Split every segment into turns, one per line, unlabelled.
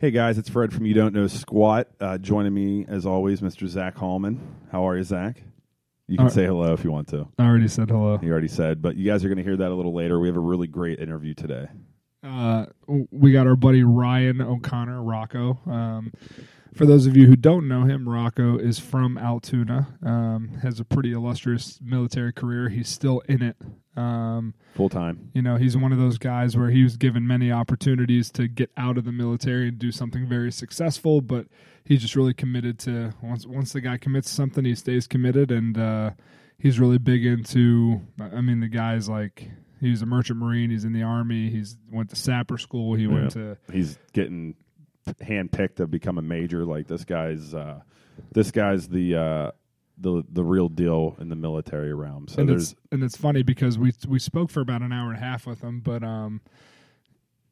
Hey guys, it's Fred from You Don't Know Squat. Uh, joining me as always, Mr. Zach Hallman. How are you, Zach? You can
Uh,
say hello if you want to.
I already said hello.
You already said, but you guys are going to hear that a little later. We have a really great interview today.
Uh, we got our buddy Ryan O'Connor, Rocco. Um, for those of you who don't know him, Rocco is from Altoona. Um, has a pretty illustrious military career. He's still in it. Um,
Full time.
you know, he's one of those guys where he was given many opportunities to get out of the military and do something very successful, but he's just really committed to once once the guy commits something, he stays committed, and uh, he's really big into. I mean, the guy's like he's a merchant marine. He's in the army. He's went to sapper school. He went to
He's getting handpicked to become a major. Like this guy's, uh, this guy's the uh, the the real deal in the military realm. So
and
there's
it's and it's funny because we we spoke for about an hour and a half with him, but um,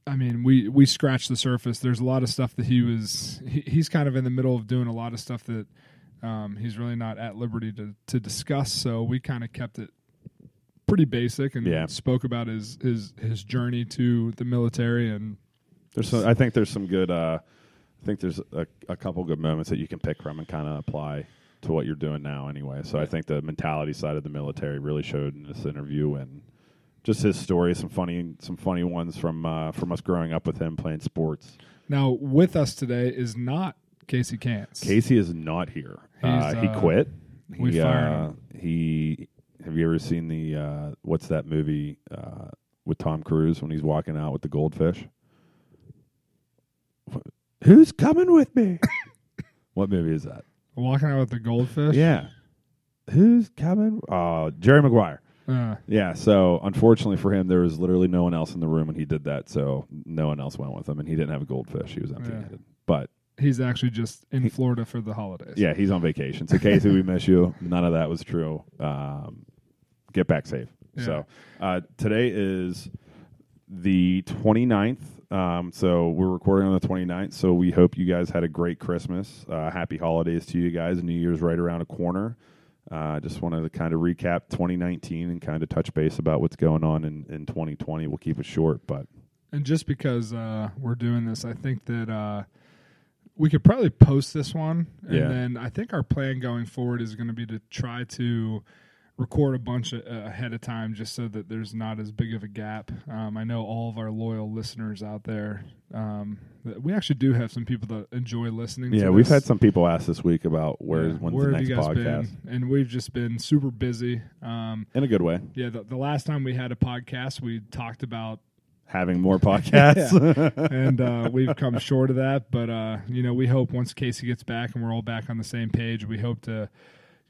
I mean we we scratched the surface. There's a lot of stuff that he was he, he's kind of in the middle of doing a lot of stuff that um, he's really not at liberty to to discuss. So we kind of kept it pretty basic and
Yeah.
spoke about his his his journey to the military and
there's some, I think there's some good. Uh, I think there's a, a couple good moments that you can pick from and kind of apply to what you're doing now. Anyway, so I think the mentality side of the military really showed in this interview and. Just his story, some funny, some funny ones from uh, from us growing up with him playing sports.
now with us today is not Casey Cants.
Casey is not here. Uh, he
uh,
quit.
we
he,
fired
uh, he have you ever seen the uh, what's that movie uh, with Tom Cruise when he's walking out with the goldfish? Who's coming with me? what movie is that?
Walking out with the goldfish.
Yeah. Who's coming? Uh, Jerry Maguire.
Uh,
Yeah, so unfortunately for him, there was literally no one else in the room when he did that, so no one else went with him, and he didn't have a goldfish. He was empty-handed. But
he's actually just in Florida for the holidays.
Yeah, he's on vacation. So Casey, we miss you. None of that was true. Um, get back safe.
Yeah.
So uh, today is the 29th. Um, so we're recording on the 29th. So we hope you guys had a great Christmas. Uh, happy holidays to you guys. New Year's right around a corner. Uh, just wanted to kind of recap 2019 and kind of touch base about what's going on in, in 2020. We'll keep it short, but
And just because uh, we're doing this, I think that uh, we could probably post this one, and
Yeah.
then I think our plan going forward is going to be to try to record a bunch of, uh, ahead of time, just so that there's not as big of a gap. Um, I know all of our loyal listeners out there. Um, we actually do have some people that enjoy listening.
yeah, we've had some people ask this week about where's
Yeah,
when's
where
the next podcast
been? And we've just been super busy. Um,
in a good way.
yeah, the, the last time we had a podcast, we talked about
Having more podcasts.
and uh, we've come short of that. But uh, you know, we hope once Casey gets back and we're all back on the same page, we hope to,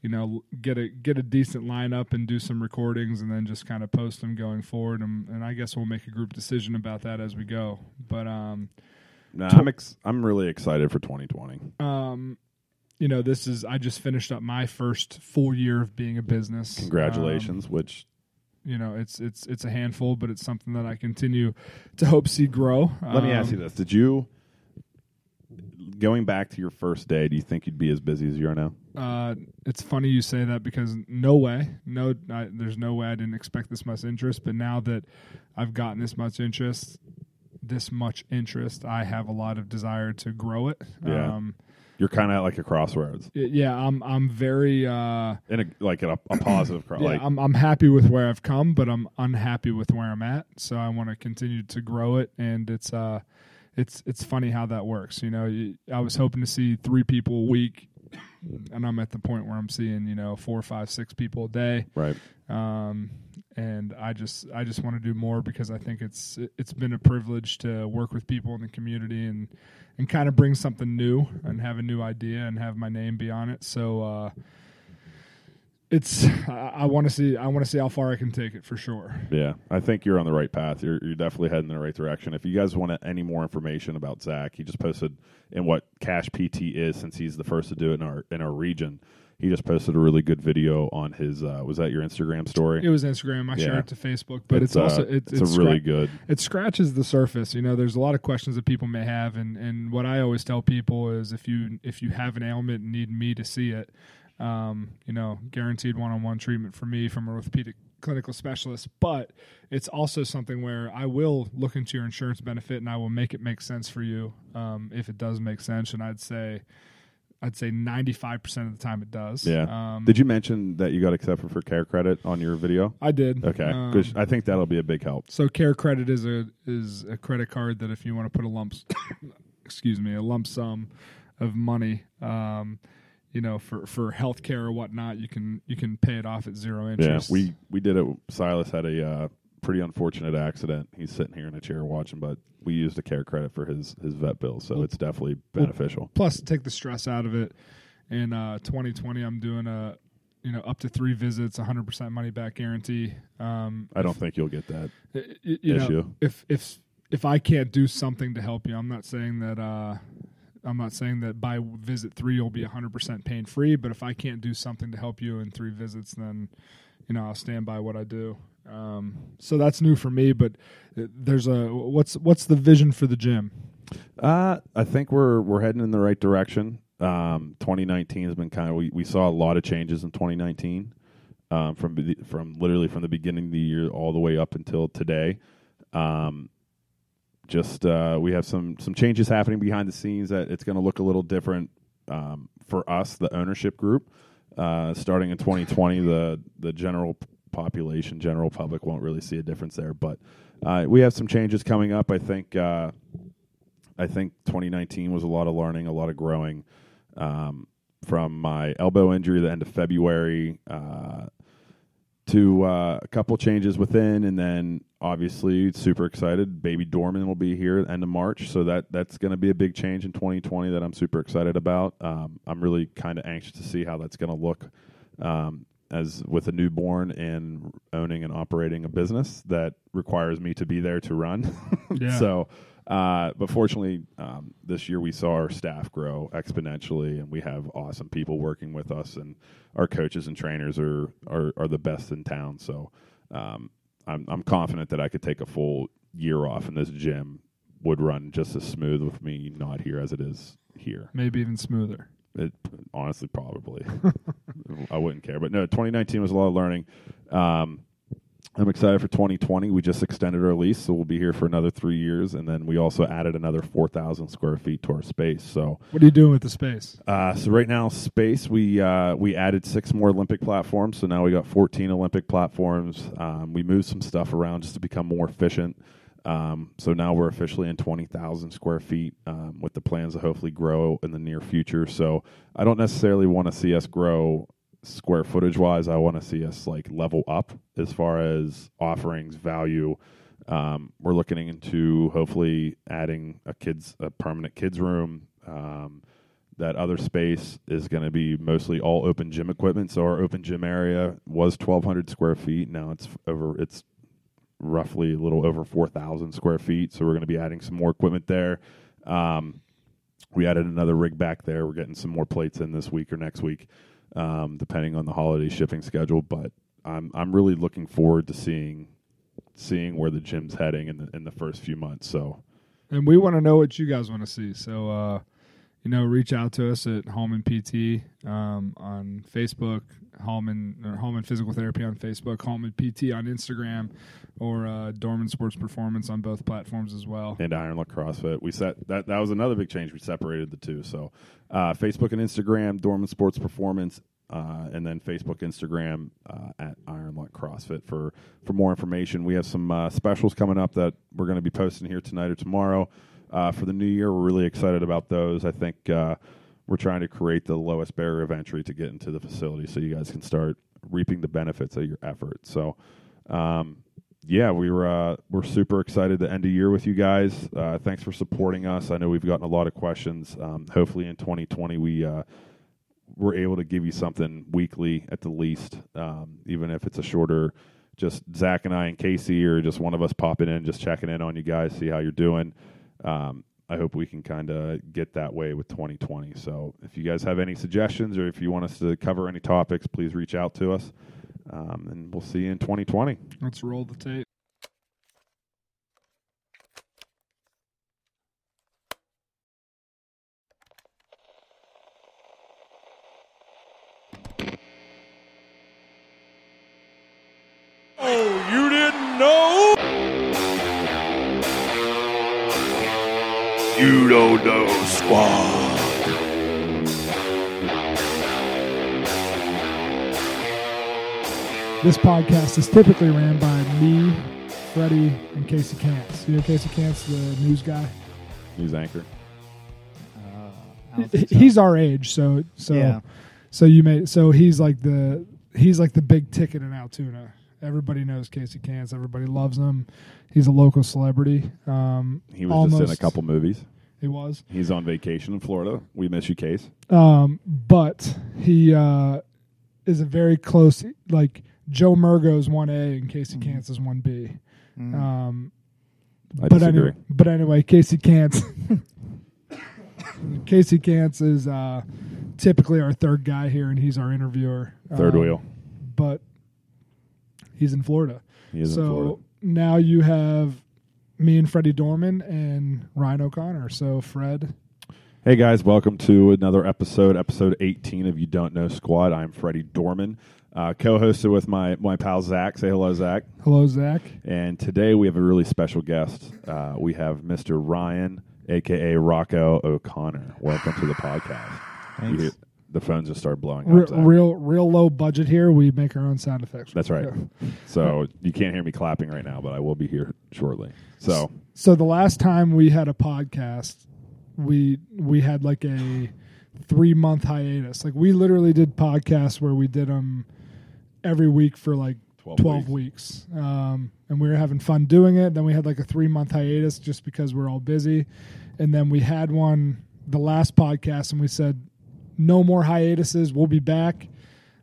you know, get a get a decent lineup and do some recordings, and then just kind of post them going forward. And, and I guess we'll make a group decision about that as we go. But um,
I'm ex- I'm really excited for 2020.
um, you know, this is I just finished up my first full year of being a business.
Congratulations, which
Um, you know, it's it's it's a handful, but it's something that I continue to hope see grow.
let me ask
Um,
you this: Did you, going back to your first day, do you think you'd be as busy as you are now?
Uh, it's funny you say that because no way, no, I, there's no way I didn't expect this much interest. But now that I've gotten this much interest, this much interest, I have a lot of desire to grow it.
Yeah.
Um,
You're kind of at like a crossroads,
yeah, I'm I'm very uh,
in a like a, a positive cross.
yeah,
like,
I'm I'm happy with where I've come, but I'm unhappy with where I'm at. So I want to continue to grow it, and it's uh, it's it's funny how that works. You know, you, I was hoping to see three people a week, and I'm at the point where I'm seeing you know four, five, six people a day.
right?
um, and I just I just want to do more because I think it's it's been a privilege to work with people in the community and and kind of bring something new and have a new idea and have my name be on it. So uh, it's I, I want to see I want to see how far I can take it for sure.
Yeah, I think you're on the right path. You're, you're definitely heading in the right direction. If you guys want any more information about Zach, he just posted in what Cash PT is, since he's the first to do it in our in our region. He just posted a really good video on his. Uh, was that your Instagram story?
It was Instagram. I
Yeah.
shared it to Facebook, but it's,
uh,
also it,
it's,
it's
a really good.
it scratches the surface. You know, there's a lot of questions that people may have, and and what I always tell people is if you if you have an ailment and need me to see it, um, you know, guaranteed one-on-one treatment for me from an orthopedic clinical specialist. But it's also something where I will look into your insurance benefit and I will make it make sense for you um, if it does make sense. And I'd say. I'd say 95% of the time it does.
Yeah.
Um,
Did you mention that you got accepted for care credit on your video?
I did.
Okay,
Um,
I think that'll be a big help.
So Care Credit is a is a credit card that if you want to put a lump, excuse me, a lump sum of money, um, you know, for for healthcare or whatnot, you can you can pay it off at zero interest.
Yeah, we we did it. Silas had a uh, pretty unfortunate accident. He's sitting here in a chair watching, but we used a care credit for his his vet bill, so it's definitely beneficial.
plus take the stress out of it. In uh, 2020, I'm doing a you know up to three visits, 100 percent money back guarantee. Um,
I don't think you'll get that.
you know,
issue.
if if if I can't do something to help you, I'm not saying that uh, I'm not saying that by visit three you'll be 100 percent pain free. But if I can't do something to help you in three visits, then you know I'll stand by what I do. Um, so that's new for me. But uh, there's a what's what's the vision for the gym?
Uh, I think we're we're heading in the right direction. Um, 2019 has been kind of we, we saw a lot of changes in 2019 um, from from literally from the beginning of the year all the way up until today. Um, just uh, we have some some changes happening behind the scenes that it's going to look a little different um, for us, the ownership group. Uh, starting in 2020, the the general population, general public won't really see a difference there, but uh, we have some changes coming up. I think. Uh, I think 2019 was a lot of learning, a lot of growing. Um, from my elbow injury, the end of February, uh, to uh, a couple changes within, and then obviously super excited. Baby Dorman will be here at the end of March, so that that's going to be a big change in 2020 that I'm super excited about. Um, I'm really kind of anxious to see how that's going to look. Um, as with a newborn and owning and operating a business that requires me to be there to run.
Yeah.
so, uh, but fortunately, um, this year we saw our staff grow exponentially, and we have awesome people working with us, and our coaches and trainers are are, are the best in town. So, um, I'm I'm confident that I could take a full year off, and this gym would run just as smooth with me not here as it is here.
Maybe even smoother.
It honestly probably I wouldn't care. But no, 2019 was a lot of learning. Um, I'm excited for 2020. We just extended our lease, so we'll be here for another three years, and then we also added another 4,000 square feet to our space. So,
What are you doing with the space?
uh, so right now, space we uh, we added six more Olympic platforms, so now we got 14 Olympic platforms. Um, we moved some stuff around just to become more efficient. Um, so now we're officially in 20,000 square feet um, with the plans to hopefully grow in the near future. So I don't necessarily want to see us grow square footage wise. I want to see us like level up as far as offerings, value. Um, we're looking into hopefully adding a kids a permanent kids room. Um, that other space is going to be mostly all open gym equipment. So our open gym area was 1,200 square feet. Now it's over. It's roughly a little over 4,000 square feet. So we're going to be adding some more equipment there. Um, we added another rig back there. We're getting some more plates in this week or next week, um, depending on the holiday shipping schedule. But I'm I'm really looking forward to seeing seeing where the gym's heading in the in the first few months. So
And we want to know what you guys want to see. So, uh, you know, reach out to us at Hallman PT um, on Facebook, Hallman or Hallman Physical Therapy on Facebook, Hallman PT on Instagram, or uh, Dorman Sports Performance on both platforms as well.
and Iron Luck CrossFit. We set that that was another big change. We separated the two. So uh, Facebook and Instagram, Dorman Sports Performance, uh, and then Facebook, Instagram uh, at Iron Luck CrossFit for for more information. We have some uh, specials coming up that we're going to be posting here tonight or tomorrow uh, for the new year. We're really excited about those. I think uh, we're trying to create the lowest barrier of entry to get into the facility, so you guys can start reaping the benefits of your effort. So. Um, yeah, we were uh, we're super excited to end the year with you guys. Uh, thanks for supporting us. I know we've gotten a lot of questions. Um, hopefully, in 2020, we uh, we're able to give you something weekly at the least, um, even if it's a shorter. Just Zach and I and Casey, or just one of us popping in, just checking in on you guys, see how you're doing. Um, I hope we can kind of get that way with 2020. So if you guys have any suggestions or if you want us to cover any topics, please reach out to us. Um, and we'll see you in 2020.
Let's roll the tape.
Oh, you didn't know?
You don't know Squat.
This podcast is typically ran by me, Freddie, and Casey Cants. You know Casey Cants, the news guy.
News anchor.
He- He's our age, so so
Yeah.
so you may so he's like the he's like the big ticket in Altoona. Everybody knows Casey Cants. Everybody loves him. He's a local celebrity. Um,
He was just in a couple movies.
He was.
He's on vacation in Florida. We miss you, Case.
Um, but he uh, is a very close, like Joe Murgo's one A and Casey
Mm-hmm.
Cants is one B.
Mm.
Um,
I
but
disagree.
anyway, but anyway, Casey Cants. Casey Cants is uh, typically our third guy here, and he's our interviewer.
Third
Um,
wheel.
but he's in Florida.
He is
so
in Florida.
now you have me and Freddie Dorman and Ryan O'Connor. So Fred,
Hey guys, welcome to another episode, episode 18 of You Don't Know Squat. I'm Freddie Dorman, uh, co-hosted with my my pal Zach. Say hello, Zach.
hello Zach.
And today we have a really special guest. Uh, we have Mr. Ryan, aka Rocco O'Connor. Welcome to the podcast.
Thanks.
You hear- the phones just start blowing
Re-
up. Zach.
real real low budget here. We make our own sound effects.
That's right.
Yeah.
So you can't hear me clapping right now, but I will be here shortly. So
So the last time we had a podcast, we we had like a three month hiatus. Like we literally did podcasts where we did them every week for like
12
12, weeks, Um, and we were having fun doing it. Then we had like a three month hiatus just because we're all busy, and then we had one the last podcast, and we said no more hiatuses. We'll be back.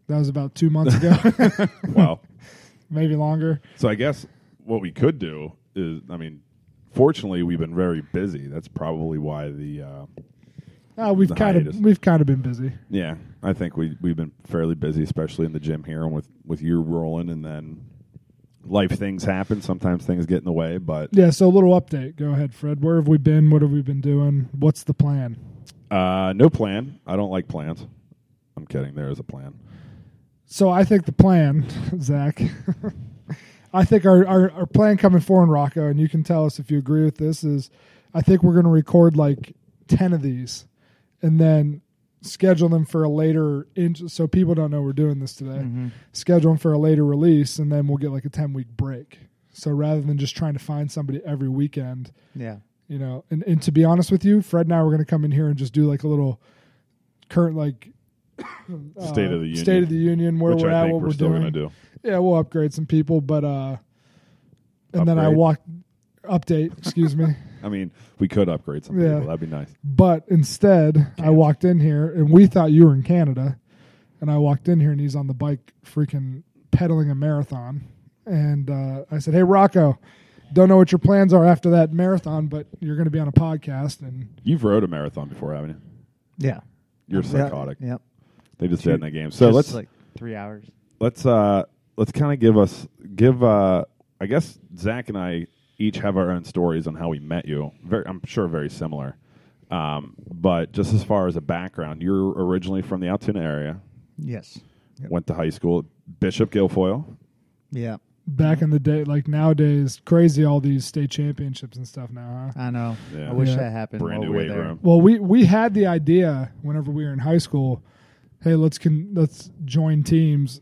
That was about two months ago,
well,
maybe longer.
so I guess what we could do is, I mean, fortunately we've been very busy. That's probably why the. Uh,
Uh, we've kind of we've kind of been busy.
Yeah, I think we we've been fairly busy, especially in the gym here, and with with you rolling, and then life things happen. Sometimes things get in the way, but
Yeah, so a little update. Go ahead, Fred. Where have we been? What have we been doing? What's the plan?
uh, no plan. I don't like plans. I'm kidding. There is a plan.
So I think the plan, Zach. I think our, our our plan coming forward, Rocco, and you can tell us if you agree with this. Is I think we're going to record like ten of these, and then schedule them for a later. In, so people don't know we're doing this today.
Mm-hmm.
Schedule them for a later release, and then we'll get like a ten week break. So rather than just trying to find somebody every weekend,
Yeah.
you know and, and to be honest with you fred and i were going to come in here and just do like a little current like uh,
State of the Union.
state of the union where
which
we're
I
at
think
what
we're,
we're,
still
doing
going to do.
yeah we'll upgrade some people but uh and then i
Upgrade?
walked update excuse me
I mean, we could upgrade some
Yeah.
people. That'd be nice.
but instead i walked in here and we thought you were in canada and i walked in here and he's on the bike freaking pedaling a marathon and uh, i said hey rocco don't know what your plans are after that marathon but you're going to be on a podcast and
You've rode a marathon before, haven't you?
Yeah.
You're
Yeah,
psychotic.
Yep.
They just did in that game. So let's
like three hours.
let's uh let's kind of give us give uh I guess Zach and I each have our own stories on how we met you. Very, I'm sure very similar. Um, but just as far as a background, you're originally from the Altoona area.
Yes. Yep.
Went to high school at Bishop Guilfoyle.
Yeah.
back in the day, like nowadays, crazy all these state championships and stuff now, huh?
I know.
Yeah.
I wish
Yeah.
that happened
Brand
while
new
we
weight
there.
room.
Well, we we had the idea whenever we were in high school. Hey, let's con- let's join teams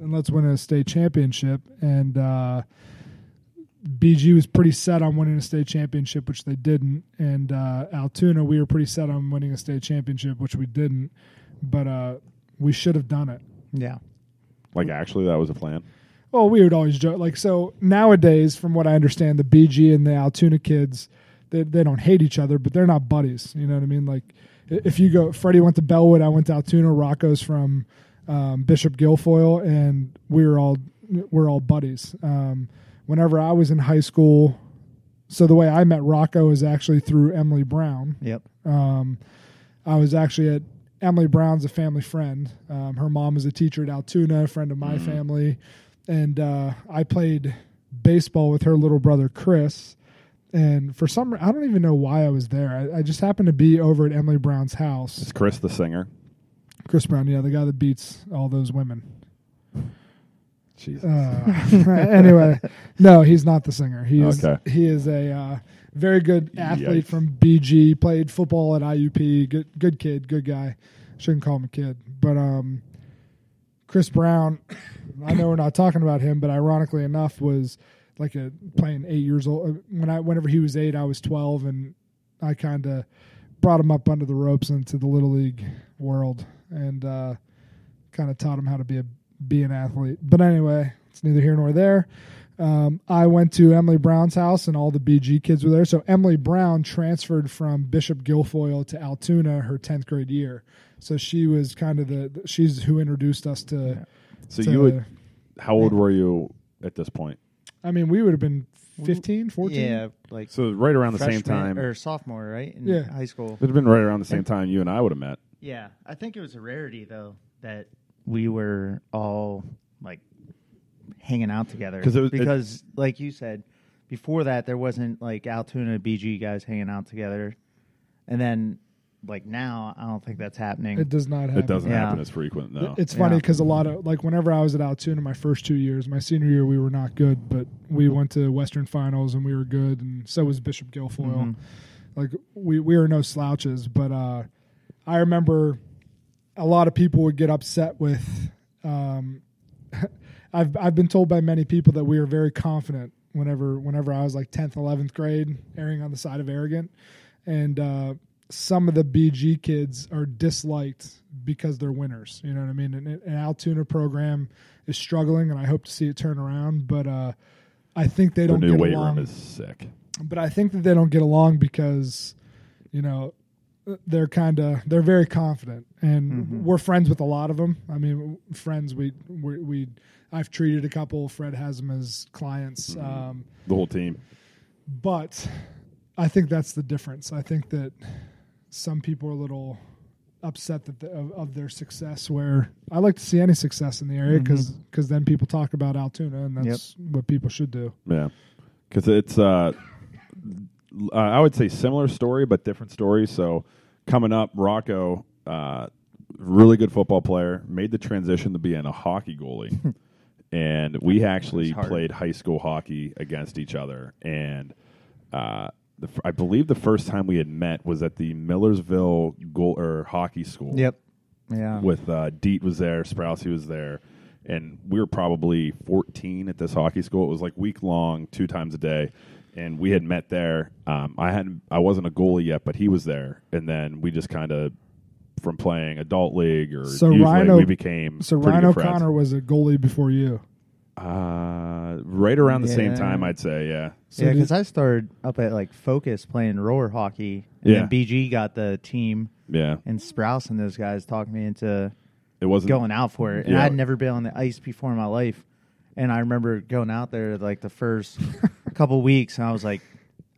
and let's win a state championship. And uh, BG was pretty set on winning a state championship, which they didn't. And uh, Altoona, we were pretty set on winning a state championship, which we didn't. But uh, we should have done it.
Yeah.
Like actually, that was a plan.
Well, we would always joke. Like, so nowadays, from what I understand, the BG and the Altoona kids, they they don't hate each other, but they're not buddies. You know what I mean? Like if you go, Freddie went to Bellwood, I went to Altoona. Rocco's from um, Bishop Guilfoyle, and we were all we're all buddies. Um, whenever I was in high school, so the way I met Rocco is actually through Emily Brown.
Yep.
Um, I was actually at Emily Brown's a family friend. Um, her mom was a teacher at Altoona, a friend of my family, and uh, I played baseball with her little brother Chris. And for some, I don't even know why I was there. I, I just happened to be over at Emily Brown's house.
Is Chris the singer?
Chris Brown, yeah, the guy that beats all those women.
Jesus.
Uh, anyway, no, he's not the singer. He is
Okay.
he is a uh, very good athlete
Yikes.
from BG. Played football at IUP. Good good kid. Good guy. Shouldn't call him a kid, but um, Chris Brown. I know we're not talking about him, but ironically enough, was like a playing eight years old. When I whenever he was eight, I was twelve, and I kind of brought him up under the ropes into the little league world, and uh, kind of taught him how to be a be an athlete. But anyway, it's neither here nor there. Um, I went to Emily Brown's house, and all the BG kids were there. So Emily Brown transferred from Bishop Guilfoyle to Altoona her tenth grade year. So she was kind of the she's who introduced us to.
so
to-
you would. How old were you at this point?
I mean, we would have been 15, 14.
Yeah, like
So right around the same time.
or sophomore, right? In
Yeah.
high school.
It'd have been right around the same time you and I would have met.
Yeah, I think it was a rarity though that we were all like hanging out together
'Cause it was- it-
because, like you said, before that there wasn't like Altoona BG guys hanging out together, and then like now I don't think that's happening.
It does not happen.
It doesn't
Yeah.
happen as frequent, no.
It's funny
Yeah.
because a lot of like whenever I was at Altoona my first two years, my senior year we were not good, but we went to Western Finals and we were good, and so was Bishop Guilfoyle.
Mhm.
Like we we were no slouches, but uh, I remember a lot of people would get upset with. Um, I've I've been told by many people that we are very confident whenever whenever I was like tenth, eleventh grade, erring on the side of arrogant, and uh, some of the BG kids are disliked because they're winners. You know what I mean? And an Altoona program is struggling, and I hope to see it turn around. But uh, I think they
the
don't
new
get
weight
along
room is sick.
but I think that they don't get along because, you know, they're kind of they're very confident, and
Mm-hmm.
we're friends with a lot of them. I mean, friends we we, we I've treated a couple. Fred has them as clients,
Mm-hmm.
um,
The whole team.
but I think that's the difference. I think that some people are a little upset that the, of, of their success. Where I like to see any success in the area because because then people talk about Altoona, and that's what people should do.
Yeah, because it's uh, uh, I would say similar story but different story. So coming up, Rocco, uh, really good football player, made the transition to being a hockey goalie, and we actually played high school hockey against each other. And uh, the, f- I believe the first time we had met was at the Millersville goal or hockey school
Yep. Yeah.
with uh, Deet was there, Sprousey was there, and we were probably 14 at this hockey school. It was like week long, two times a day, and we had met there. Um, I hadn't, I wasn't a goalie yet, but he was there, and then we just kind of from playing adult league or
So
youth
Ryan
league,
O-
we became
So
pretty
Ryan
good friends.
O'Connor was a goalie before you.
Uh, right around the same
Yeah.
time, I'd say, yeah.
So
yeah,
did-
because I started up at like Focus playing roller hockey, and
Yeah.
then BG got the team,
Yeah,
and Sprouse and those guys talked me into
it wasn't
going out for it. And
Yeah.
I'd never been on the ice before in my life, and I remember going out there like the first couple weeks, and I was like,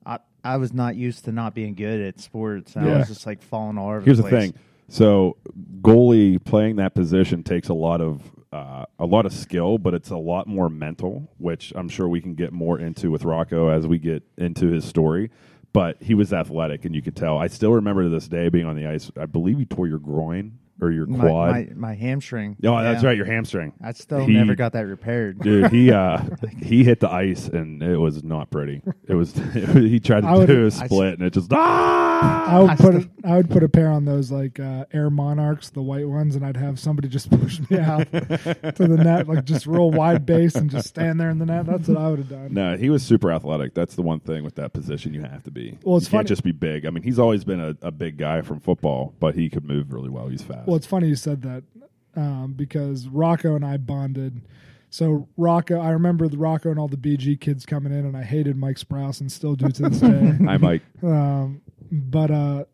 I, I was not used to not being good at sports. And I
Yeah.
was just like falling all over.
Here's the
place.
thing. So goalie playing that position takes a lot of uh, a lot of skill, but it's a lot more mental, which I'm sure we can get more into with Rocco as we get into his story. But he was athletic, and you could tell. I still remember to this day being on the ice. I believe you tore your groin or your
My,
quad.
my, my hamstring.
oh, that's right, your hamstring.
I still
He-
never got that repaired.
Dude, he uh, he hit the ice and it was not pretty. It was he tried
I
to
would-
do a
I-
split and it just ah.
I would
I
put
still-
a, I would put a pair on those like uh, Air Monarchs, the white ones, and I'd have somebody just push me out to the net, like just real wide base, and just stand there in the net. That's what I would have done.
No, he was super athletic. That's the one thing with that position you have to be.
Well, it's
you
funny-
can't just be big. I mean, he's always been a, a big guy from football, but he could move really well. He's fast.
Well, it's funny you said that um, because Rocco and I bonded So Rocco, I remember the Rocco and all the BG kids coming in, and I hated Mike Sprouse and still do to this day.
I might.
Um, but uh,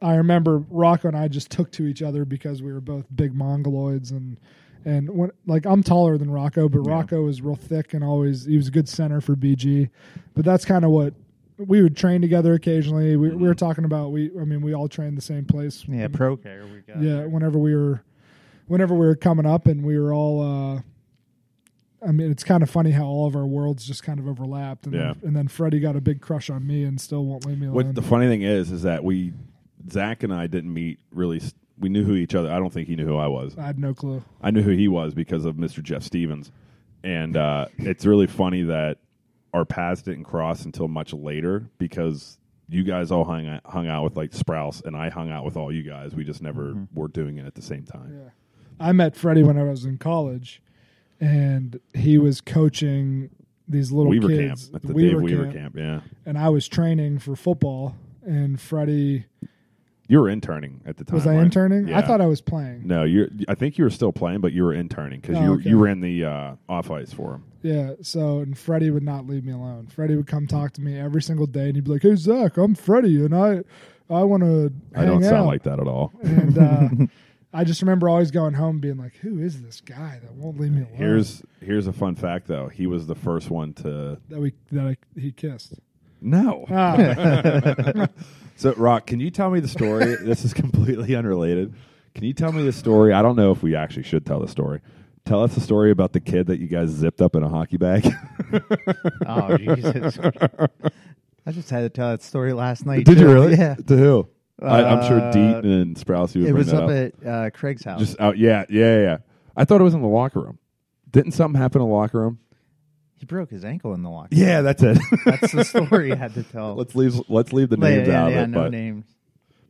I remember Rocco and I just took to each other because we were both big mongoloids and and when, like I'm taller than Rocco, but Rocco was real thick and always he was a good center for BG. But that's kind of what we would train together occasionally. We, we were talking about we I mean we all trained the same place.
Yeah, pro care. We got
Yeah, whenever we were whenever we were coming up and we were all uh I mean, it's kind of funny how all of our worlds just kind of overlapped, and
Yeah.
then, and then Freddie got a big crush on me and still won't leave me alone.
What the funny thing is, is that we, Zach and I didn't meet really. s- We knew who each other. I don't think he knew who I was.
I had no clue.
I knew who he was because of Mr. Jeff Stevens, and uh, it's really funny that our paths didn't cross until much later because you guys all hung out, hung out with like Sprouse, and I hung out with all you guys. We just never were doing it at the same time.
Yeah. I met Freddie when I was in college, and he was coaching these little
Weaver
kids.
camp at the
Weaver
Dave Weaver
camp,
camp. Yeah,
and I was training for football. And Freddie
you were interning at the time.
was I
right?
interning? I thought I was playing.
No, you. I think you were still playing, but you were interning because
Oh,
you
okay.
you ran the uh, off ice for him.
Yeah. So and Freddie would not leave me alone. Freddie would come talk to me every single day, and he'd be like, "Hey Zach, I'm Freddie, and I I want to
I don't sound like that at all.
And uh, I just remember always going home being like, "Who is this guy that won't leave me alone?"
Here's here's a fun fact though. He was the first one to
that we that I, he kissed.
no.
Ah,
So Rock, can you tell me the story? this is completely unrelated. Can you tell me the story? I don't know if we actually should tell the story. Tell us the story about the kid that you guys zipped up in a hockey bag.
Oh Jesus! I just had to tell that story last night.
Did you really?
Yeah.
To who? I, I'm sure
Uh,
Deet and Sprouse would
It
bring
was
that
up,
up.
at uh, Craig's house.
Just out. Yeah, yeah, yeah. I thought it was in the locker room. Didn't something happen in the locker room?
he broke his ankle in the locker.
Yeah, that's it.
That's the story you had to tell.
let's leave. Let's leave the
But
names
yeah,
out
yeah,
of it.
no
but
names.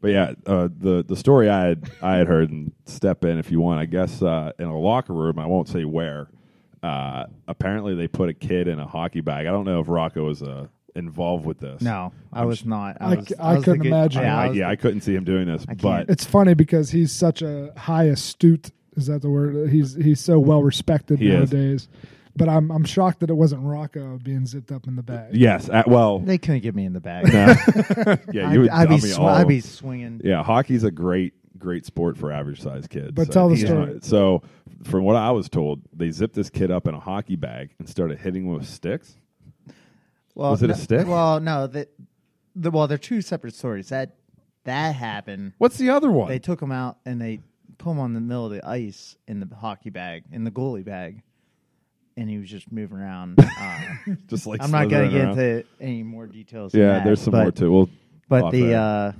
But yeah, uh, the the story I had I had heard and step in if you want. I guess uh, in a locker room, I won't say where. Uh, apparently, they put a kid in a hockey bag. I don't know if Rocco was uh, involved with this.
No, I was not.
I
was,
c- I
was the
couldn't
good-
imagine.
Yeah,
I,
I was
yeah,
the-
I couldn't see him doing this, but
it's funny because he's such a high astute. Is that the word? He's he's so well respected
He is.
Nowadays. But I'm I'm shocked that it wasn't Rocco being zipped up in the bag.
yes, uh, well,
They couldn't get me in the bag.
no. yeah, you would
I'd, I'd be
dummy
sw-
all.
I'd be swinging.
yeah, hockey's a great great sport for average sized kids.
But
So
tell the
he's
story.
not- So, from what I was told, they zipped this kid up in a hockey bag and started hitting him with sticks.
Well,
Was it a
no-
stick?
Well, no. The, the well, they're two separate stories. That that happened.
What's the other one?
They took him out and they put him on the middle of the ice in the hockey bag, in the goalie bag, and he was just moving around. Uh,
Just like
I'm not going to get
around.
into any more details.
Yeah,
that,
there's some
but,
more too. We'll
But the uh,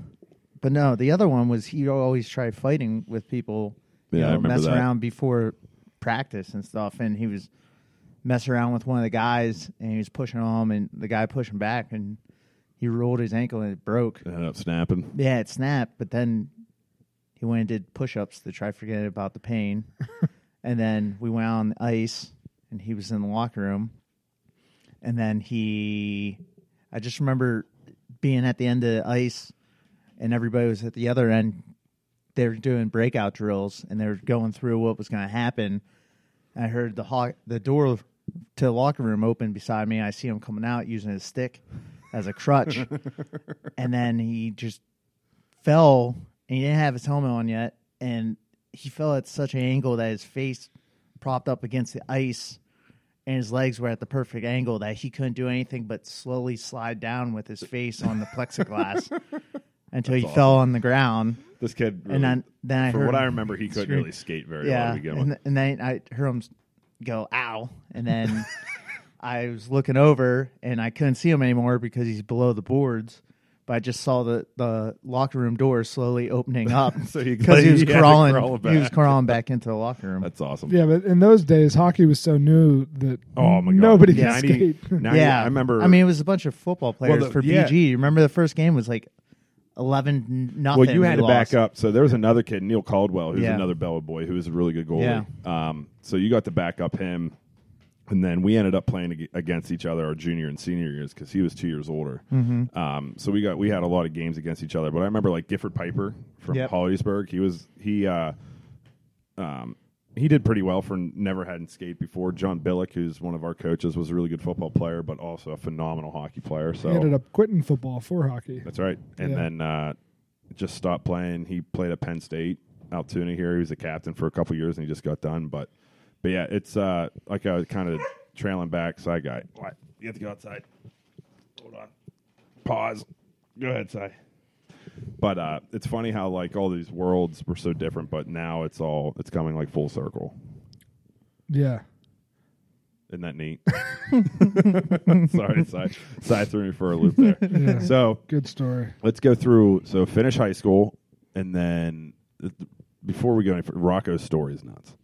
but no, the other one was he always tried fighting with people. You
Yeah, I
know,
remember
mess
that.
around before practice and stuff, and he was messing around with one of the guys, and he was pushing on him, and the guy pushed him back, and he rolled his ankle and it broke.
ended up snapping.
Yeah, it snapped, but then he went and did push ups to try to forget about the pain. and then we went on the ice and he was in the locker room. And then he I just remember being at the end of the ice and everybody was at the other end. They were doing breakout drills and they were going through what was gonna happen. I heard the ho- the door to the locker room open beside me. I see him coming out using his stick as a crutch. and then he just fell and he didn't have his helmet on yet and he fell at such an angle that his face propped up against the ice and his legs were at the perfect angle that he couldn't do anything but slowly slide down with his face on the plexiglass until he fell on the ground
This kid, really,
and then then I
from
heard
what I remember, he couldn't
scream.
really skate very well
yeah,
to begin
and,
with.
and then I heard him go ow, and then I was looking over and I couldn't see him anymore because he's below the boards. But I just saw the, the locker room door slowly opening up
So you-
because he was
you had to
crawling.
crawl
he was
back.
crawling back into the locker room.
That's awesome.
Yeah, but in those days, hockey was so new that
Oh my god,
nobody could
90
skate.
90
yeah,
I remember.
I mean, it was a bunch of football players
the-
for
yeah.
BG. Remember the first game was like eleven nothing.
well, you had
we
to back up. So there was another kid, Neil Caldwell, who's
Yeah.
another Bella boy, who was a really good goalie. Um, so you got to back up him, and then we ended up playing against each other our junior and senior years because he was two years older.
Mm-hmm.
Um, so we got we had a lot of games against each other. But I remember like Gifford Piper from
Yep.
Hollidaysburg. He was he uh, um, he did pretty well for never hadn't skate before. John Billick, who's one of our coaches, was a really good football player, but also a phenomenal hockey player. So
He ended up quitting football for hockey.
That's right. And
Yeah.
then uh, just stopped playing. He played at Penn State, Altoona here. He was a captain for a couple years, and he just got done. But but yeah, it's uh, like I was kind of trailing back. Side guy, what? You have to go outside. Hold on. Pause. Go ahead, Cy. But uh, it's funny how like all these worlds were so different, but now it's all it's coming like full circle.
Yeah.
Isn't that neat? Sorry, Cy. Cy threw me for a loop there.
Yeah.
So
Good story.
let's go through. So finish high school, and then th- before we go any further, Rocco's story is nuts.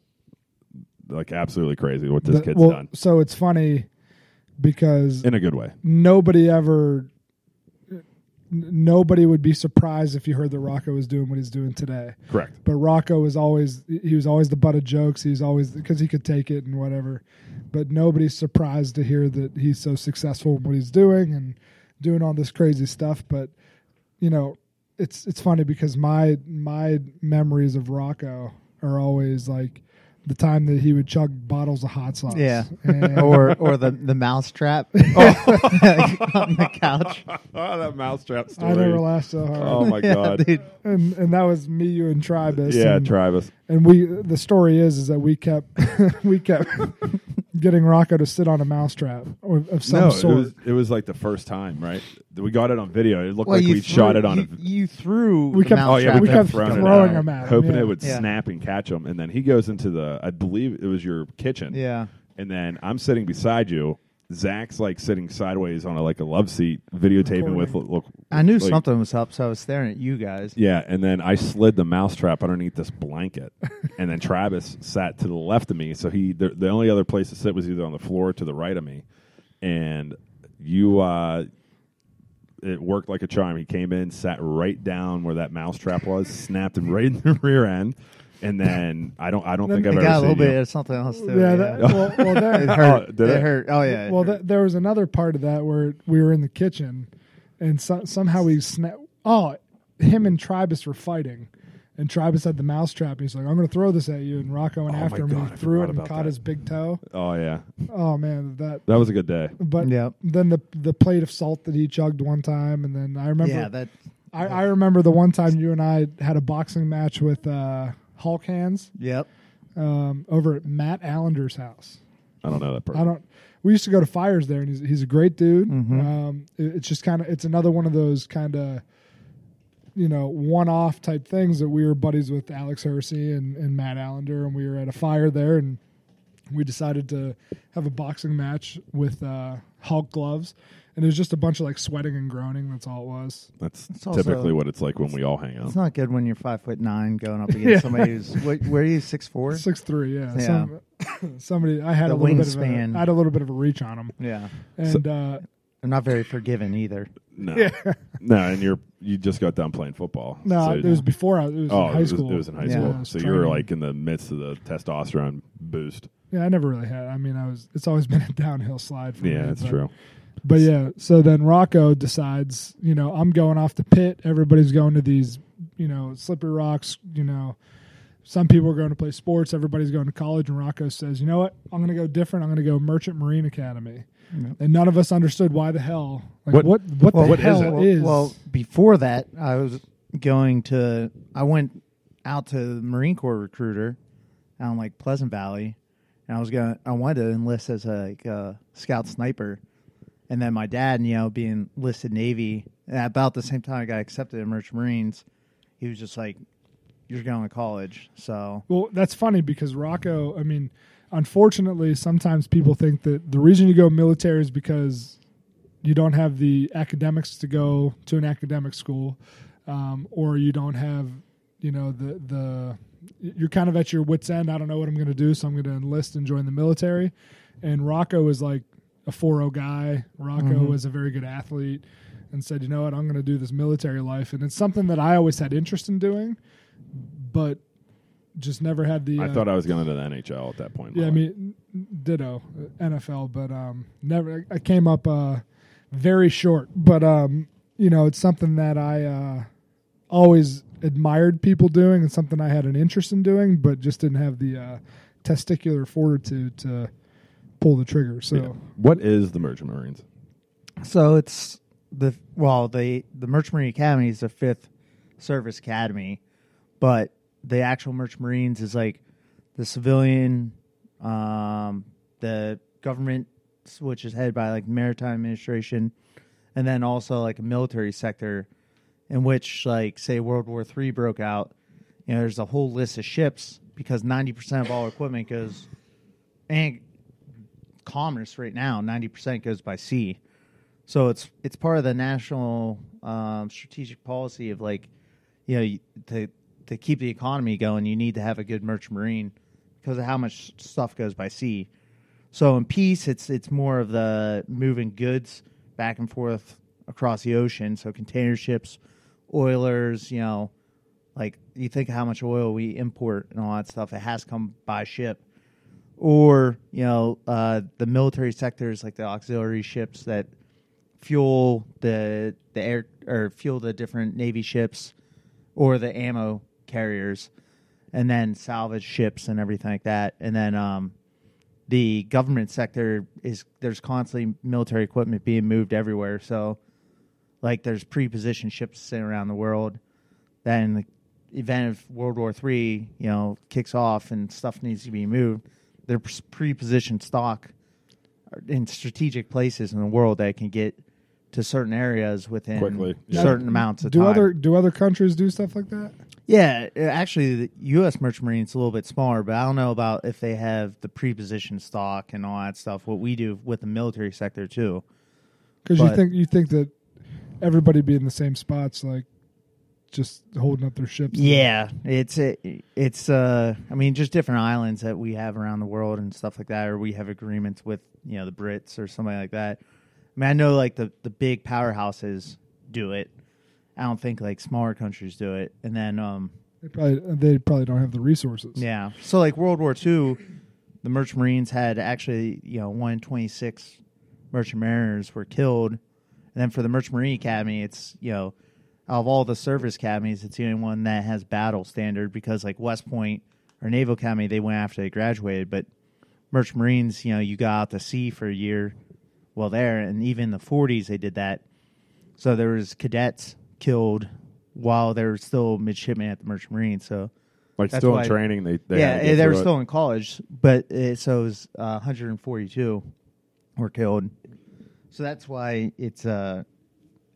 Like absolutely crazy what this
The-
kid's
well,
done
So it's funny because
in a good way.
nobody ever n- nobody would be surprised if you heard that Rocco was doing what he's doing today.
Correct.
But Rocco was always he was always the butt of jokes. He was always because he could take it and whatever. But nobody's surprised to hear that he's so successful in what he's doing and doing all this crazy stuff. But you know, it's it's funny because my my memories of Rocco are always like the time that he would chug bottles of hot sauce.
Yeah.
And-
or or the the mouse trap on the couch.
Oh, that mousetrap story.
I never laughed so hard.
Oh my
Yeah,
god.
dude.
and and that was me, you, and Tribus.
Yeah,
and,
Travis.
and we. The story is is that we kept we kept getting Rocco to sit on a mousetrap or of some
no,
sort.
it was it was like the first time, right? We got it on video. It looked
Well,
like we
threw-
shot it on
you,
a
you threw
We
the
kept-
Oh yeah,
we
we
kept
kept throwing,
throwing
it
them
out,
at him,
hoping
yeah.
it would
Yeah.
snap and catch him. And then he goes into the, I believe it was your kitchen.
Yeah.
And then I'm sitting beside you. Zach's like sitting sideways on a like a love seat, videotaping with look.
I knew
like-
something was up, so I was staring at you guys.
Yeah, and then I slid the mousetrap underneath this blanket, and then Travis sat to the left of me. So he, the, the only other place to sit was either on the floor or to the right of me, and you, uh, it worked like a charm. He came in, sat right down where that mousetrap was, snapped him right in the rear end, and then I don't, I don't think I've ever
got a little
seen
bit
you.
of something else too.
yeah, that, well, well, there,
it hurt.
did
it,
it?
hurt. Oh yeah. it
well,
hurt.
th- there was another part of that where we were in the kitchen, and so, somehow we snap. Oh, him and Tribus were fighting, and Tribus had the mousetrap. He's like, "I'm going to throw this at you," and Rocco went
Oh my
after him.
God,
and
I
he threw
forgot
it and
about
caught
that.
his big toe.
Oh yeah,
Oh man, that.
that was a good day.
But
Yep.
then the the plate of salt that he chugged one time, and then I remember
yeah, that.
I, I remember the one time you and I had a boxing match with uh, Hulk Hands
Yep.
um, over at Matt Allender's house.
I don't know that person.
I don't. We used to go to fires there, and he's he's a great dude.
Mm-hmm.
Um, it- it's just kind of it's another one of those kind of you know one off type things that we were buddies with Alex Hersey and, and Matt Allender, and we were at a fire there, and we decided to have a boxing match with uh, Hulk gloves, and it was just a bunch of like sweating and groaning. That's all it was.
That's
It's also-
typically what it's like when we all hang out.
It's not good when you're five foot nine going up against
Yeah.
somebody who's what, where are you six four?
Six three, yeah.
Yeah.
Some, somebody I had
The
a little bit of a,
wingspan.
I had a little bit of a reach on him,
Yeah,
and uh,
I'm not very forgiving either.
No, no, and you're you just got done playing football.
no,
So-
it was before I it was
Oh,
in high
it was,
school.
it was in high
Yeah.
school.
I was
So you were
training.
like in the midst of the testosterone boost.
Yeah, I never really had. I mean, I was. It's always been a downhill slide for me.
Yeah, that's
but-
true.
But yeah, so then Rocco decides, you know, I'm going off the pit. Everybody's going to these, you know, slippery rocks. You know, some people are going to play sports. Everybody's going to college. And Rocco says, you know what? I'm going to go different. I'm going to go Merchant Marine Academy. And none of us understood why the hell. Like,
What-
what? What,
Well,
the
what is
hell
it?
is?
Well, before that, I was going to. I went out to the Marine Corps recruiter out in like Pleasant Valley, and I was going. to I wanted to enlist as a like, uh, scout sniper, and then my dad, you know, being listed Navy, at about the same time I got accepted in Merchant Marines, he was just like, "You're going to college." So
Well, that's funny because Rocco, I mean, unfortunately, sometimes people think that the reason you go military is because you don't have the academics to go to an academic school, um, or you don't have, you know, the the you're kind of at your wits end. I don't know what I'm going to do, so I'm going to enlist and join the military. And Rocco is like a 4-0 guy. Rocco was a very good athlete, and said, you know what, I'm going to do this military life, and it's something that I always had interest in doing, but just never had the.
I
uh,
thought I was going to the NHL at that point.
yeah, I mean, ditto uh, NFL, but um, never. I came up uh, very short, but um, you know, it's something that I uh, always admired people doing and something I had an interest in doing, but just didn't have the uh, testicular fortitude to pull the trigger. So
Yeah. What is the Merchant Marines?
So it's the well, the the Merchant Marine Academy is the fifth service academy, but the actual Merchant Marines is like the civilian, um, the government, which is headed by like Maritime Administration, and then also like a military sector, in which like say World War Three broke out. You know, there's a whole list of ships because ninety percent of all equipment goes, and commerce right now ninety percent goes by sea. So it's it's part of the national um, strategic policy of like, you know, to to keep the economy going, you need to have a good merchant marine because of how much stuff goes by sea. So in peace, it's it's more of the moving goods back and forth across the ocean. So container ships, oilers, you know, like you think how much oil we import and all that stuff. It has come by ship or you know uh, the military sectors like the auxiliary ships that fuel the the air or fuel the different navy ships or the ammo carriers and then salvage ships and everything like that. And then um, the government sector is there's constantly military equipment being moved everywhere. So like there's pre-positioned ships sitting around the world. Then the event of World War Three, you know, kicks off and stuff needs to be moved, there's pre-positioned stock in strategic places in the world that can get to certain areas within
Quickly, yeah.
certain amounts of
do
time.
other do other countries do stuff like that?
yeah, uh, actually, the U.S. Merchant Marine is a little bit smaller, but I don't know about if they have the pre-positioned stock and all that stuff. What we do with the military sector too.
Because you think you think that everybody be in the same spots, like just holding up their ships.
Yeah, it's it, it's uh I mean just different islands that we have around the world and stuff like that or we have agreements with, you know, the Brits or somebody like that. I mean, I know like the the big powerhouses do it. I don't think like smaller countries do it. And then um
They probably they probably don't have the resources.
yeah. So like World War II, the Merchant Marines had actually, you know, one in twenty six merchant mariners were killed. And then for the Merchant Marine Academy, it's, you know, of all the service academies, it's the only one that has battle standard because like West Point or Naval Academy, they went after they graduated, but Merchant Marines, you know, you got out to sea for a year well there, and even in the forties they did that. So there was cadets killed while they were still midshipmen at the Merchant Marine. So
Like still in training, they, they
yeah,
get
they were
it.
still in college, but it, so it was uh, 142 were killed. So that's why it's uh,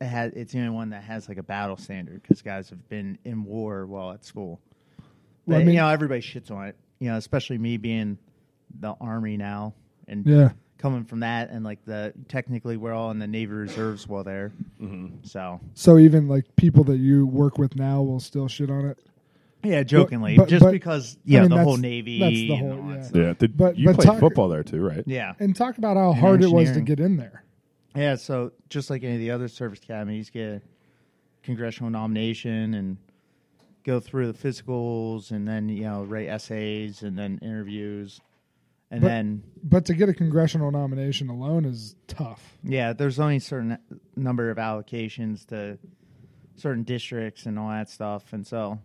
it had it's the only one that has like a battle standard because guys have been in war while at school.
Well, I mean-
you know, everybody shits on it. You know, especially me being the army now and
Yeah.
coming from that, and like the technically we're all in the Navy Reserves while there.
Mm-hmm.
So
So even like people that you work with now will still shit on it.
yeah, jokingly,
but-
just
but-
because
I
yeah,
mean,
the whole Navy.
that's the
and
whole-
all that
yeah.
stuff.
Yeah, did,
But-
you
but
played
talk-
football there too, right?
yeah.
And talk about how
And
hard it was to get in there.
Yeah, so just like any of the other service academies, get a congressional nomination and go through the physicals, and then you know write essays, and then interviews, and
But-
then
But to get a congressional nomination alone is tough.
yeah, there's only a certain number of allocations to certain districts and all that stuff, and so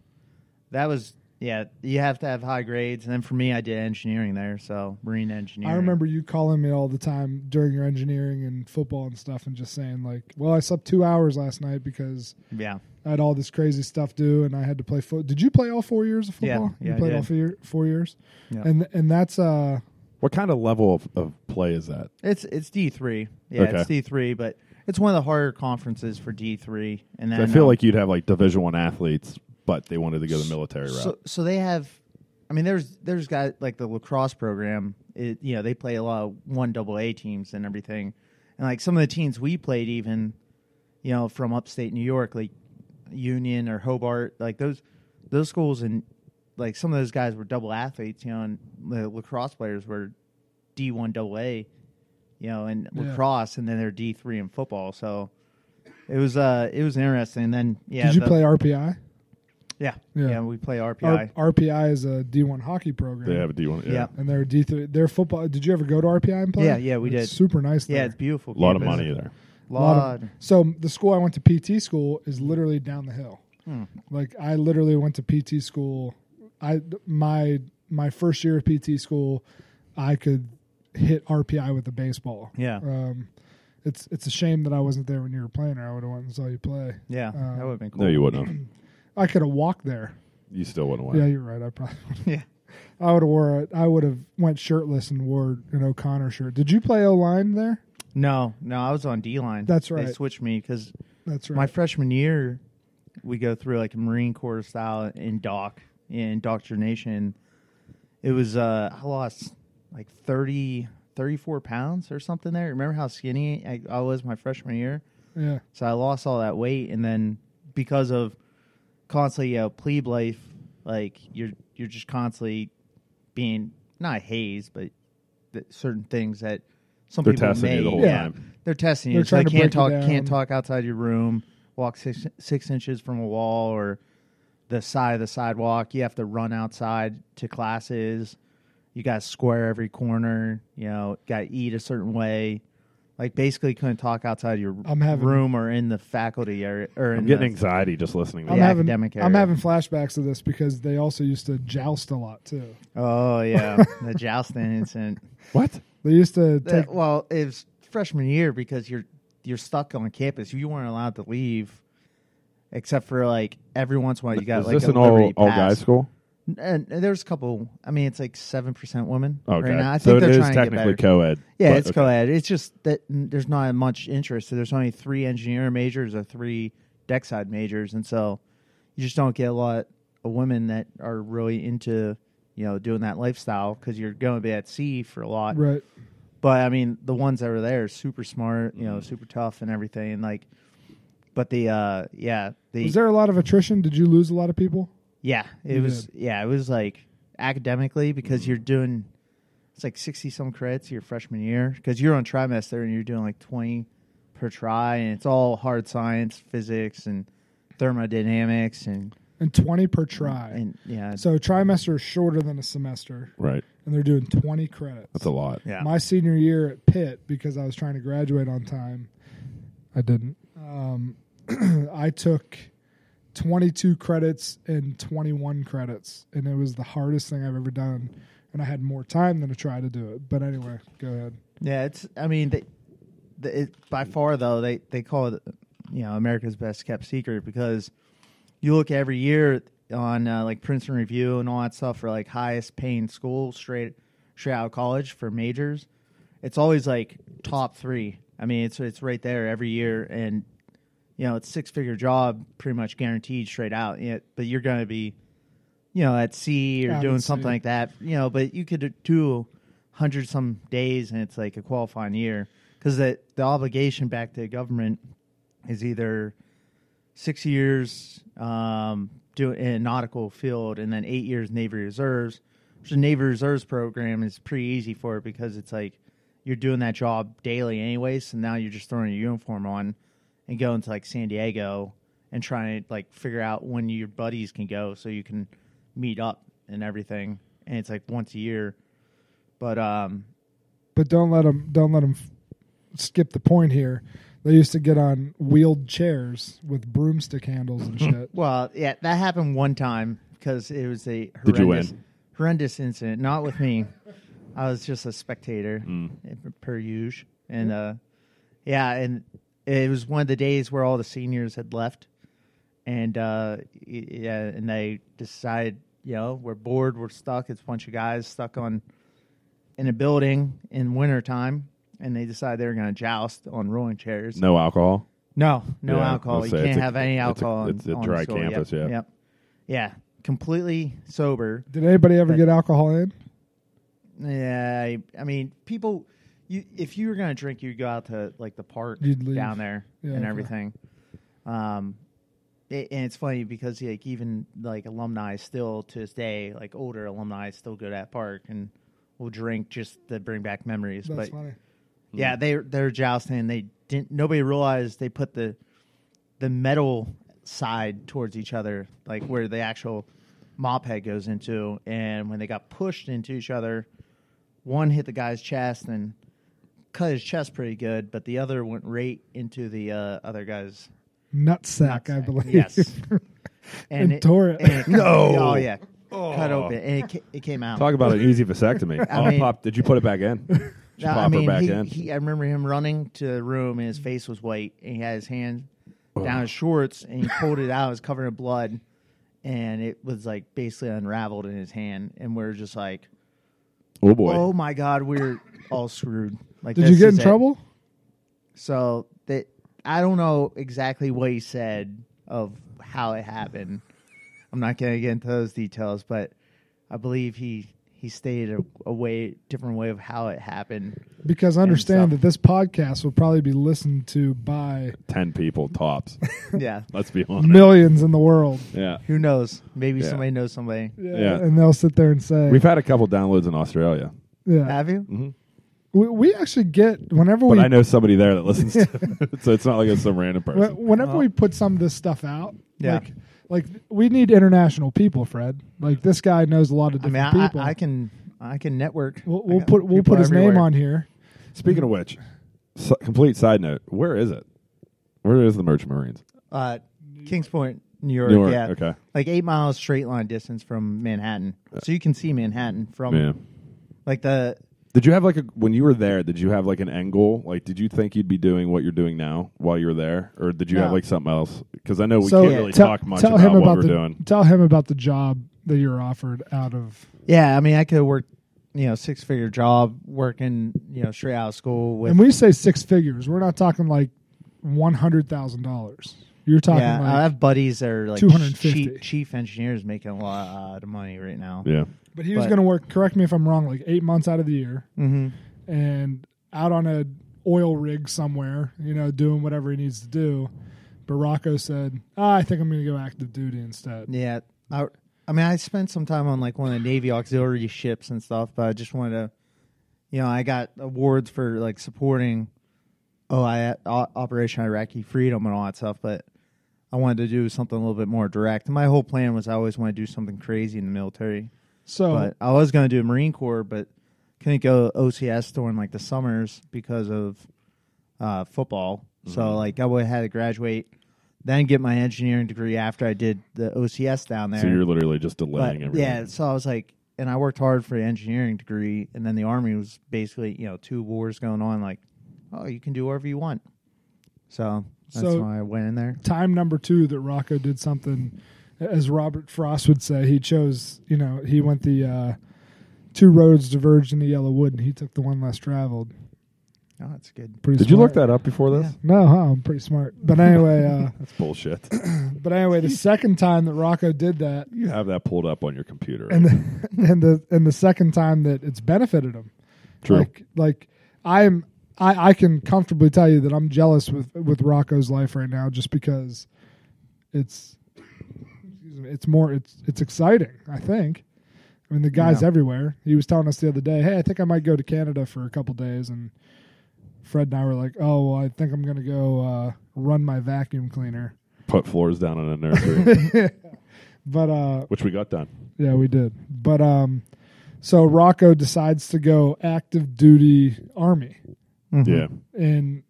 that was yeah, you have to have high grades, and then for me, I did engineering there, so marine engineering.
I remember you calling me all the time during your engineering and football and stuff, and just saying like, "Well, I slept two hours last night because
yeah,
I had all this crazy stuff to do, and I had to play foot." Did you play all four years of football?
yeah,
you
I
played
did.
all four, four years,
Yeah.
and and that's uh
What kind of level of, of play is that?
It's it's D three. Yeah,
Okay.
it's D three, but it's one of the harder conferences for D three. And then
I feel
um,
like you'd have like Division One athletes, but they wanted to go the military route.
so so they have. I mean, there's there's guys like the lacrosse program. It you know they play a lot of one double A teams and everything, and like some of the teams we played even, you know, from upstate New York, like Union or Hobart, like those those schools and like some of those guys were double athletes, you know, and the lacrosse players were D one double A, you know, and
Yeah.
lacrosse, and then they're D three in football. So it was uh it was interesting. And then yeah,
did you
the-
play RPI?
Yeah,
Yeah.
yeah, we play RPI.
R- RPI is a D one hockey program.
they have a D one. Yeah.
Yeah.
and they're D three. Their football. Did you ever go to RPI and play?
Yeah, yeah, we
It's
did.
Super nice.
yeah,
there.
it's beautiful.
A lot of money there.
Lot
Lot.
of- so the school I went to PT school is literally down the hill. Like I literally went to PT school. I my my first year of PT school, I could hit RPI with a baseball.
Yeah.
Um, it's it's a shame that I wasn't there when you were playing, or I would have went and saw you play.
Yeah,
Um,
that would have been cool.
No, you wouldn't have.
I could have walked there.
You still wouldn't have
Yeah,
went.
you're right. I probably
Yeah.
I would have wore it. I would have went shirtless and wore an O'Connor shirt. Did you play O line there?
No, no, I was on D line.
That's right.
They switched me because
That's right.
my freshman year, we go through like a Marine Corps style indoc indoctrination. It was uh, I lost like 30, 34 pounds or something there. Remember how skinny I, I was my freshman year?
yeah.
So I lost all that weight, and then because of constantly, you know, plebe life, like you're you're just constantly being not hazed, but that certain things that some
They're
people
testing
may,
you the whole
yeah,
time.
they're testing
They're
you. So
trying
like
to
can't
break you
talk, can't talk outside your room, walk six six inches from a wall or the side of the sidewalk. You have to run outside to classes. You got to square every corner. You know, got to eat a certain way. Like basically, couldn't talk outside your
I'm having-
room or in the faculty area. Or
I'm
in
getting
the,
anxiety just listening to
I'm
The
that.
having
academic
I'm having flashbacks of this because they also used to joust a lot too.
Oh yeah, the jousting incident.
What?
They used to
The-
take
well, it was freshman year because you're you're stuck on campus. You weren't allowed to leave, except for like every once in a while you got
Is
like
this
a
an all,
Liberty
all
pass.
school?
And, and there's a couple. I mean, it's like seven percent women
Okay.
right now. I
so
think
it
they're
is
trying to get
technically
better.
co-ed.
Yeah,
but
it's
okay.
co-ed. It's just that there's not much interest. So there's only three engineer majors or three deck side majors, and so you just don't get a lot of women that are really into you know doing that lifestyle because you're going to be at sea for a lot.
right.
But I mean, the ones that were there are super smart, you know,
Mm-hmm.
super tough and everything. And like, but the uh, yeah, the
Was there a lot of attrition? Did you lose a lot of people?
Yeah, it
You
was yeah, it was like academically
Mm-hmm.
because you're doing it's like sixty some credits your freshman year because you're on trimester and you're doing like twenty per try and it's all hard science, physics, and thermodynamics and
And twenty per try.
and yeah,
so a trimester is shorter than a semester,
Right.
and they're doing twenty credits.
That's a lot.
yeah.
My senior year at Pitt, because I was trying to graduate on time, I didn't. Um, I took 22 credits and 21 credits, and it was the hardest thing I've ever done. And I had more time than to try to do it. But anyway, go ahead.
Yeah, it's. I mean, they, the, it, by far though they they call it, you know, America's best kept secret because you look every year on uh, like Princeton Review and all that stuff for like highest paying school straight straight out of college for majors. It's always like top three. I mean, it's it's right there every year, and you know, it's six figure job, pretty much guaranteed straight out. Yeah, but you're going to be, you know, at sea or
at
doing
sea.
something like that. You know, but you could do hundred some days, and it's like a qualifying year because the the obligation back to the government is either six years um, do in a nautical field, and then eight years Navy Reserves. Which the Navy Reserves program is pretty easy for it because it's like you're doing that job daily anyway. So now you're just throwing your uniform on and going to like San Diego and trying to like figure out when your buddies can go so you can meet up and everything. And it's like once a year. But um,
But don't let them don't let them f- skip the point here. They used to get on wheeled chairs with broomstick handles and shit.
Well, yeah, that happened one time because it was a
Did you
horrendous,
win?
horrendous incident. Not with me. I was just a spectator,
Hmm.
per usual. And uh, yeah, and it was one of the days where all the seniors had left, and uh, yeah, and they decided, you know, we're bored, we're stuck. It's a bunch of guys stuck on in a building in wintertime, and they decided they were going to joust on rolling chairs.
No alcohol.
No, no
Yeah,
alcohol. You can't
it's a-
have any
it's a-
alcohol.
it's a
on, on
dry
the store.
campus,
Yep,
yeah.
Yep. Yeah. Completely sober.
Did anybody ever
But-
get alcohol in?
Yeah. I, I mean, people. You, if you were gonna drink, you'd go out to like the park
You'd leave.
down there
Yeah,
and
okay.
everything. Um, it, and it's funny because like even like alumni still to this day, like older alumni still go to that park and will drink just to bring back memories.
That's
but
funny.
Yeah, they they're jousting. They didn't. Nobody realized they put the the metal side towards each other, like where the actual mop head goes into. And when they got pushed into each other, one hit the guy's chest and cut his chest pretty good, but the other went right into the uh, other guy's
Nutsack, I believe.
Yes.
And
it
tore it.
and it-
No.
Oh yeah, cut open, and it, it came out.
Talk about an easy vasectomy.
I
oh,
mean-
pop, did you put it back in? Did you
No,
pop
I mean,
her back
he,
in?
he, I remember him running to the room, and his face was white, and he had his hand down his shorts, and he pulled it out. It was covered in blood, and it was like basically unraveled in his hand, and we're just like,
oh boy.
"Oh my god, we're all screwed." Like,
Did you get in
it.
trouble?
So that I don't know exactly what he said of how it happened. I'm not going to get into those details, but I believe he he stated a, a way different way of how it happened.
Because I
understand
that this podcast will probably be listened to by
Ten people tops.
yeah,
Let's be honest.
millions in the world.
Yeah.
who knows? Maybe
Yeah.
somebody knows somebody.
Yeah,
Yeah.
And they'll sit there and say,
We've had a couple downloads in Australia,
yeah.
Have you?
Mm-hmm.
We, we actually get, whenever
but
we
I know somebody there that listens to it, so it's not like it's some random person.
Whenever we put some of this stuff out,
Yeah.
like, like we need international people, Fred. Like this guy knows a lot of
I mean,
different
I,
people.
I, I can I can network.
we'll we'll put we'll put his name on here.
Speaking of which, s complete side note, where is it? Where is the Merchant Marines?
Uh, Kings Point, New York.
New York,
yeah,
okay.
like eight miles straight line distance from Manhattan, so you can see Manhattan from
Yeah.
like the
Did you have like a when you were there? Did you have like an end goal? Like, did you think you'd be doing what you're doing now while you were there, or did you
No.
have like something else? Because I know we
so
can't really
tell,
talk much
tell
about
him
what
about
we're
the
doing.
tell him about the job that you're offered out of.
Yeah, I mean, I could have worked, you know, six figure job working, you know, straight out of school with.
And we say six figures. We're not talking like one hundred thousand dollars. You're talking
yeah, I
like,
have buddies that are like
250.
chief, chief engineers making a lot of money right now.
Yeah,
but he was
but-
going to work. Correct me if I'm wrong. Like eight months out of the year,
Mm-hmm.
and out on a oil rig somewhere, you know, doing whatever he needs to do. But Rocco said, ah, "I think I'm going to go active duty instead."
Yeah, I, I mean, I spent some time on like one of the Navy auxiliary ships and stuff, but I just wanted to, you know, I got awards for like supporting, oh, I o- Operation Iraqi Freedom and all that stuff, but I wanted to do something a little bit more direct. My whole plan was I always want to do something crazy in the military.
So
but I was going to do Marine Corps, but couldn't go OCS during like the summers because of uh, football. So like I would have had to graduate, then get my engineering degree after I did the OCS down there.
so you're literally just
But,
delaying everything.
yeah, so I was like, and I worked hard for the engineering degree, and then the army was basically you know two wars going on. Like, oh, you can do whatever you want. So that's
So-
why I went in there.
time number two that Rocco did something, as Robert Frost would say, he chose. You know, he went the uh, two roads diverged into Yellow Wood, and he took the one less traveled.
Oh, that's good.
Pretty.
Did you look that up before this?
Yeah.
No, huh? I'm pretty smart. But anyway, uh,
That's bullshit.
but anyway, the second time that Rocco did that,
you have that pulled up on your computer.
and the, and the and the second time that it's benefited him.
True.
Like like I am I, I can comfortably tell you that I'm jealous with with Rocco's life right now just because it's excuse me, it's more it's it's exciting, I think. I mean the guy's
Yeah.
everywhere. He was telling us the other day, Hey, I think I might go to Canada for a couple days and Fred and I were like, Oh, well, I think I'm gonna go uh, run my vacuum cleaner.
Put floors down in a nursery,
But uh
which we got done.
Yeah, we did. But um, so Rocco decides to go active duty army,
Mhm.
Yeah.
and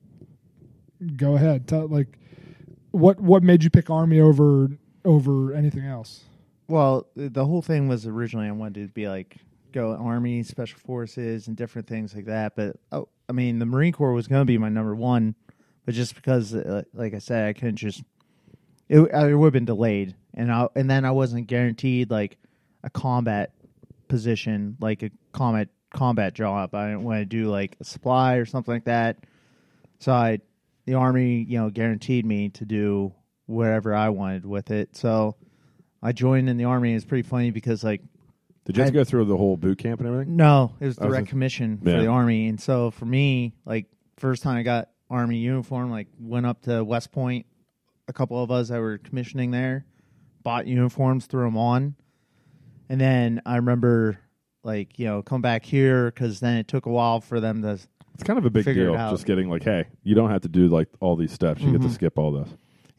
go ahead. Tell like what what made you pick army over over anything else?
Well, the whole thing was originally I wanted to be like go army, special forces, and different things like that. But oh, I mean, the Marine Corps was going to be my number one, but just because, uh, like I said, I couldn't just it, it would have been delayed, and I and then I wasn't guaranteed like a combat position, like a combat combat job. I didn't want to do like a supply or something like that. So I, the army, you know, guaranteed me to do whatever I wanted with it. So I joined in the army. It's pretty funny because like
Did you have to go through the whole boot camp and everything?
no, it was
was
direct
just-
commission for
Yeah.
the army, and so for me, like first time I got army uniform, like went up to West Point. A couple of us that were commissioning there bought uniforms, threw them on, and then I remember like you know come back here because then it took a while for them to
It's kind of a big deal. Just getting like, hey, you don't have to do like all these steps. You get to
Mhm.
skip all this.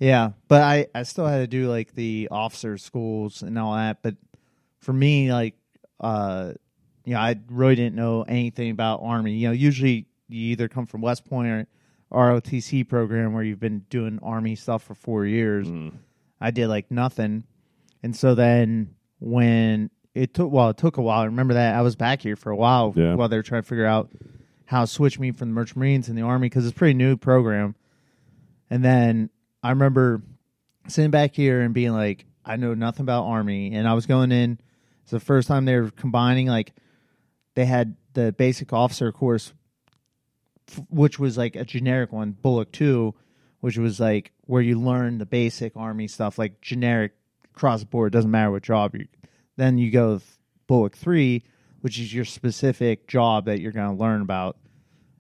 Yeah, but I I still had to do like the officer schools and all that. But for me, like, uh, you know, I really didn't know anything about army. You know, usually you either come from West Point or ROTC program where you've been doing army stuff for four years.
Mm.
I did like nothing, And so then when it took well, it took a while. I remember that I was back here for a while
Yeah.
while they were trying to figure out how to switch me from the Merchant Marines and the Army because it's a pretty new program. And then I remember sitting back here and being like, I know nothing about Army, and I was going in. It's the first time they were combining like they had the basic officer course, f- which was like a generic one, BOLC Two, which was like where you learn the basic Army stuff, like generic across the board. Doesn't matter what job you. Then you go BOLC Three, which is your specific job that you're going to learn about.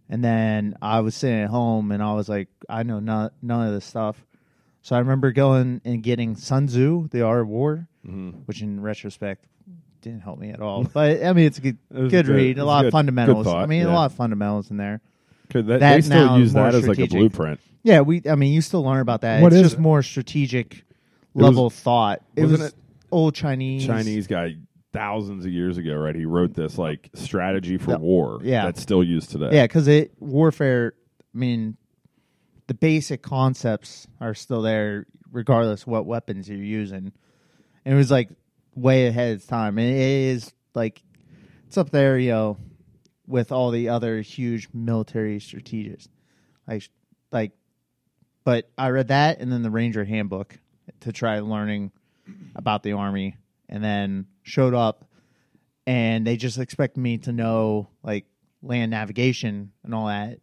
And then I was sitting at home and I was like, I know none, none of this stuff. So I remember going and getting Sun Tzu, The Art of War, mm-hmm. which in retrospect didn't help me at all. But I mean, it's a good,
It
good
good-
read.
it
A
was
lot
good-
of fundamentals.
thought,
I mean,
yeah.
a lot of fundamentals in there.
'Cause that,
That
they still
now
use
is more
that as like a blueprint.
Yeah, we. I mean, you still learn about that.
What
it's
is
just
it?
more strategic
was-
level thought. It
wasn't
was
it
old Chinese.
Chinese guy thousands of years ago, right? He wrote this like strategy for
The-
war.
yeah.
that's still used today.
Yeah, because it warfare. I mean, the basic concepts are still there, regardless what weapons you're using. And it was like way ahead of time, and it is like it's up there, you know, with all the other huge military strategists. Like, like, but I read that, and then the Ranger Handbook to try learning about the army, and then showed up, and they just expect me to know like land navigation and all that.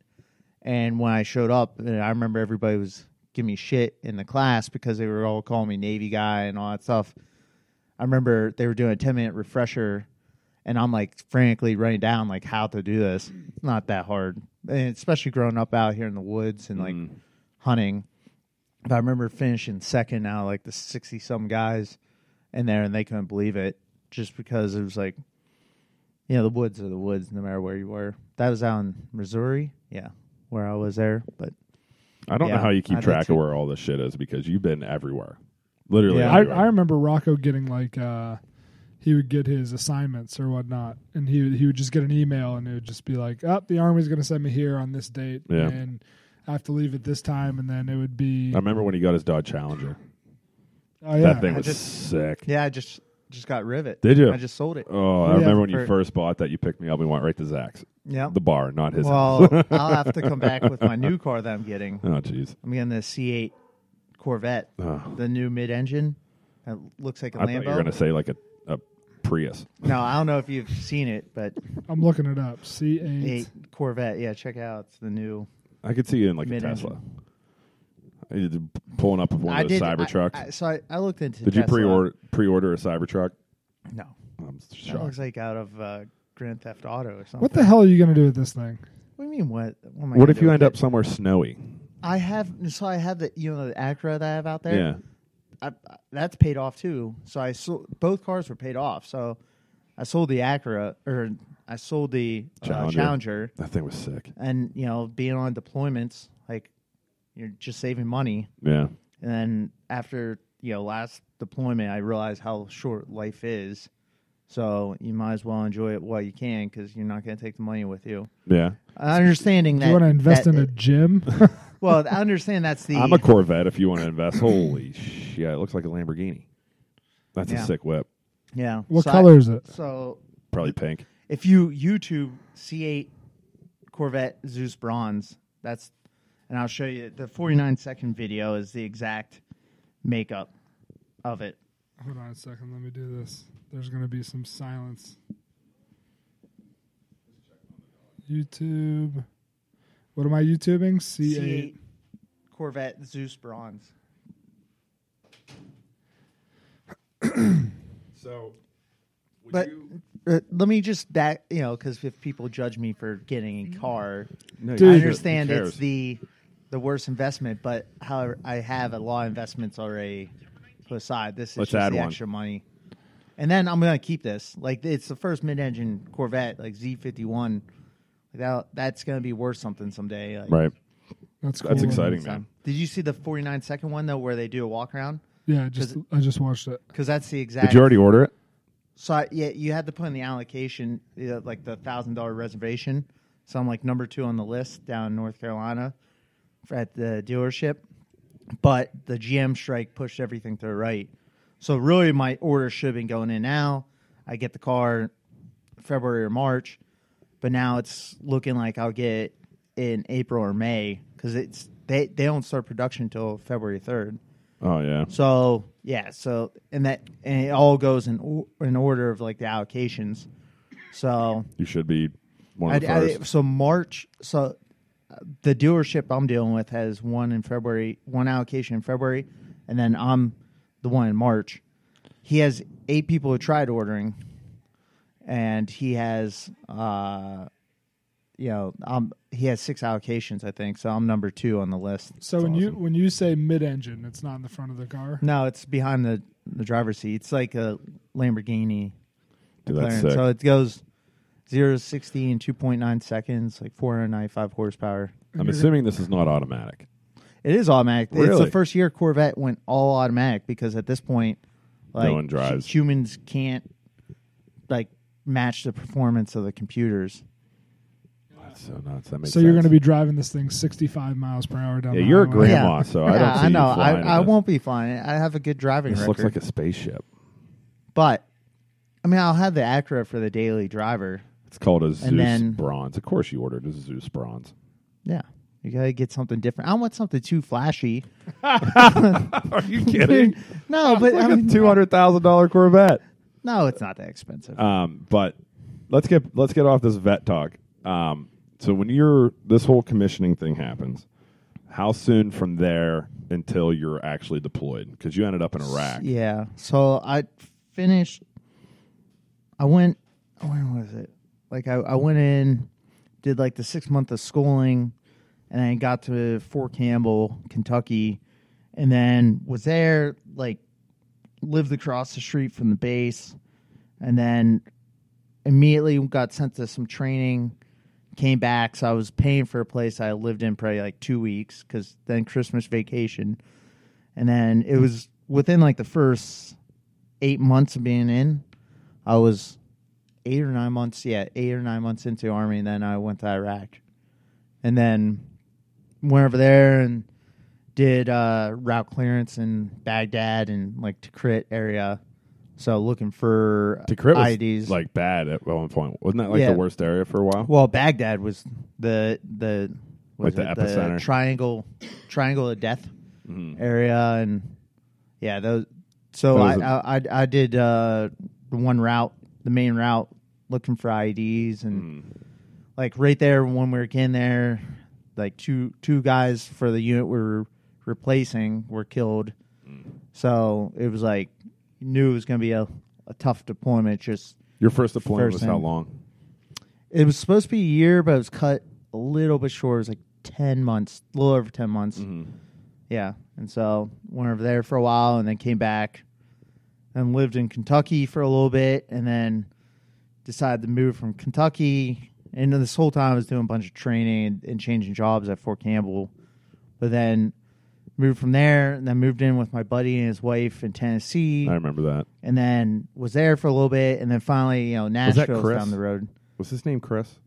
And when I showed up, uh, I remember everybody was giving me shit in the class because they were all calling me Navy guy and all that stuff. I remember they were doing a 10 minute refresher, and I'm like frantically writing down like how to do this. It's not that hard, and especially growing up out here in the woods and like mm-hmm. hunting. But I remember finishing second out of like the 60 some guys in there, and they couldn't believe it just because it was like, you know, the woods are the woods no matter where you were. That was out in Missouri, yeah, where I was there. But
I don't know how you keep
did
track of where all this shit is because you've been everywhere, literally.
Yeah.
I,
everywhere.
I remember Rocco getting like uh, he would get his assignments or whatnot, and he he would just get an email, and it would just be like, "Up, the army's going to send me here on this date,
Yeah.
and I have to leave at this time." And then it would be,
I remember when he got his Dodge Challenger.
oh yeah,
That thing
I
was
just-
sick.
yeah, I just just got rivet.
Did you?
I just sold it.
Oh, I
Yeah.
remember when you first bought that. You picked me up. We went right to Zach's,
Yeah.
the bar, not his.
Well,
house.
I'll have to come back with my new car that I'm getting.
oh, jeez.
I'm getting the C8 Corvette,
Oh.
the new mid-engine. That looks like a
I thought
Lambo.
you were going to say like a, a Prius.
no, I don't know if you've seen it, but
I'm looking it up. C eight.
eight Corvette. Yeah, check out. It's the new.
I could see you in like a
Mid-engine.
Tesla. Pulling up with one
I
of those
did. I-
Cybertrucks.
I, so I, I looked into.
did you pre-order pre-order a Cybertruck?
No,
I'm
that
shocked.
looks like out of uh, Grand Theft Auto or something.
What the hell are you going to do with this thing?
What do you mean? What? What, am I
What
gonna
if
do
you
with
end
it?
up somewhere snowy?
I have. So I have the you know the Acura that I have out there.
Yeah.
I, that's paid off too. So I sold both cars were paid off. So I sold the Acura or I sold the uh,
Challenger.
Challenger,
That thing was sick.
and you know being on deployments like you're just saving money.
Yeah.
And then after you know last deployment, I realized how short life is. So you might as well enjoy it while you can because you're not going to take the money with you.
Yeah.
Understanding
Do
that
you want to invest
that-
in a gym?
well, I understand that's the
I'm a Corvette if you want to invest. Holy shit. It looks like a Lamborghini. That's
Yeah.
a sick whip.
yeah.
what
So I-
color is it?
So
Probably pink.
if you YouTube C8 Corvette Zeus Bronze, that's and I'll show you the 49 second video is the exact makeup of it.
Hold on a second. Let me do this. There's going to be some silence. YouTube. What am I YouTubing? C8.
C8 Corvette Zeus Bronze.
So,
But uh, let me just that you know because if people judge me for getting a car,
no,
I understand it's the the worst investment. But however, I have a lot of investments already put aside. This is
Let's
just
add
the
one.
extra money, and then I'm gonna keep this. Like it's the first mid-engine Corvette, like Z51. Like that, that's gonna be worth something someday. Like,
Right.
That's cool.
That's exciting, man.
Did you see the 49 second one though, where they do a walk around?
Yeah, I just I just watched it.
Because that's the exact.
Did you already order it?
So I, yeah, you had to put in the allocation, uh, like the thousand dollar reservation. So I'm like number two on the list down in North Carolina for, at the dealership. But the GM strike pushed everything to the right. So really, my order should have been going in now. I get the car February or March, but now it's looking like I'll get it in April or May because it's they they don't start production until February third.
Oh yeah.
So yeah, so and that and it all goes in or- in order of like the allocations. So
You should be one of the
I-
first.
so March. So uh, the dealership I'm dealing with has one in February, one allocation in February, and then I'm the one in March. He has eight people who tried ordering, and he has, uh, you know, um, he has six allocations, I think. So I'm number two on the list.
So when you when you say mid-engine, it's not in the front of the car.
No, it's behind the the driver's seat. It's like a Lamborghini.
Dude,
McLaren. So it goes zero to sixty in two point nine seconds, like four hundred ninety five horsepower.
I'm assuming this is not automatic.
It is automatic. It's
Really?
the first year Corvette went all automatic because at this point, like
one drives.
hu- humans can't like match the performance of the computers.
That's so nuts. That makes
So you're going to be driving this thing 65 miles per hour down the road.
Yeah,
the
you're a
highway.
grandma,
Yeah.
so I don't
yeah,
see
I
you
know. I, I
this.
won't be flying. it. I have a good driving
This
record.
looks like a spaceship.
but I mean, I'll have the Acura for the daily driver.
It's called a Zeus
then-
Bronze. Of course, you ordered a Zeus Bronze.
Yeah, you gotta get something different. I don't want something too flashy.
Are you kidding?
No, but I mean,
Two hundred thousand dollar Corvette.
no, it's not that expensive.
Um, but let's get let's get off this vet talk. Um, so when you're this whole commissioning thing happens, how soon from there until you're actually deployed? Because you ended up in Iraq.
Yeah. So I finished. I went. When was it? Like I, I went in, did like the six month of schooling, and then got to Fort Campbell, Kentucky, and then was there like lived across the street from the base, and then immediately got sent to some training. Came back, so I was paying for a place I lived in probably like two weeks because then Christmas vacation, and then it was within like the first eight months of being in, I was eight or nine months, yeah, eight or nine months into army, and then I went to Iraq, and then went over there and did uh, route clearance in Baghdad and like Tikrit area. So looking for
Tikrit was
IEDs.
like bad at one point. Wasn't that like
Yeah.
the worst area for a while?
Well, Baghdad was the the was
Like the
it
epicenter.
triangle triangle of death
Mhm.
area, and yeah, those. So I, I I I did uh, the one route, the main route, looking for IDs, and
Mm.
like right there when we were getting there, like two two guys for the unit we were replacing were killed. So it was like knew it was going to be a, a tough deployment. Just
Your first deployment
First
was how long?
it was supposed to be a year, but it was cut a little bit short. It was like ten months, a little over ten months.
Mm-hmm.
Yeah, and so went over there for a while, and then came back, and lived in Kentucky for a little bit, and then decided to move from Kentucky. And this whole time, I was doing a bunch of training and, and changing jobs at Fort Campbell, but then moved from there, and then moved in with my buddy and his wife in Tennessee,
I remember that.
and then was there for a little bit, and then finally, you know,
that
Nashville's
Chris?
down the road.
Was his name Chris?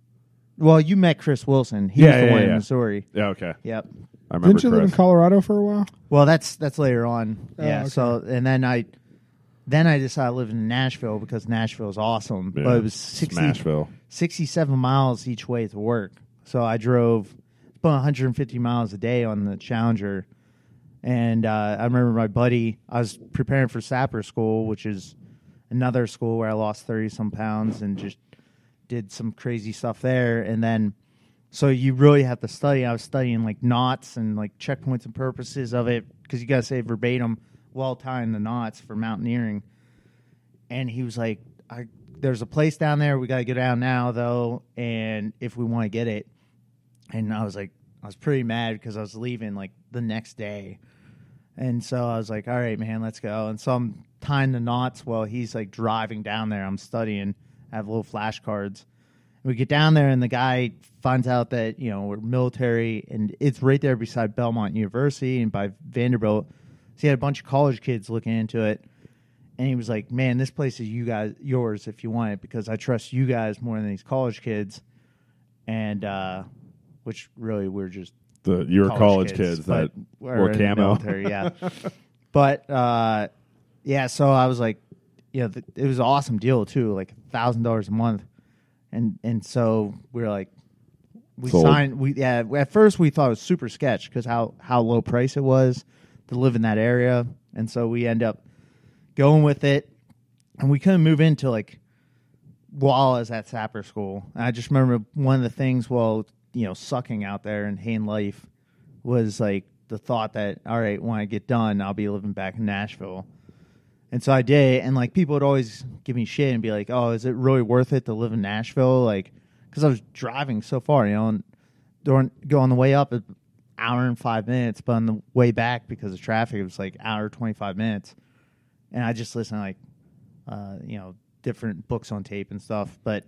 Well, you met Chris Wilson. He
Yeah,
was the
yeah,
one
yeah.
in Missouri.
Yeah. Okay.
Yep.
I remember
Didn't you live in
Chris.
Colorado for a while?
Well, that's that's later on.
Oh,
yeah.
okay.
So and then I then I decided to live in Nashville because Nashville is awesome.
Yeah.
But it was 60,
Smashville.
67 miles each way to work. So I drove about 150 miles a day on the Challenger. And uh, I remember my buddy, I was preparing for Sapper School, which is another school where I lost 30 some pounds and just did some crazy stuff there. And then, so you really have to study. I was studying like knots and like checkpoints and purposes of it because you got to say verbatim while tying the knots for mountaineering. And he was like, I, there's a place down there. We got to go down now, though. And if we want to get it. And I was like, I was pretty mad because I was leaving like the next day. And so I was like, all right, man, let's go. And so I'm tying the knots while he's like driving down there. I'm studying. I have little flashcards. We get down there, and the guy finds out that, you know, we're military, and it's right there beside Belmont University and by Vanderbilt. So he had a bunch of college kids looking into it. And he was like, man, this place is you guys, yours if you want it, because I trust you guys more than these college kids. And, uh, which really we're just
The your college, kids,
but
that
we're
wore
in the
camo.
yeah. but uh, yeah, so I was like, you know, th- it was an awesome deal too, like thousand dollars a month, and and so we were like, we
Sold.
signed. We yeah, at first we thought it was super sketch because how how low price it was to live in that area, and so we end up going with it, and we couldn't move into like while I was at Sapper School. And I just remember one of the things while you know sucking out there in Hain life was like the thought that all right, when I get done, I'll be living back in Nashville. And so I did, and like people would always give me shit and be like, "Oh, is it really worth it to live in Nashville?" Like, because I was driving so far, you know, and during go on the way up, hour and five minutes, but on the way back because of traffic, it was like hour twenty five minutes. And I just listened to like, uh, you know, different books on tape and stuff. But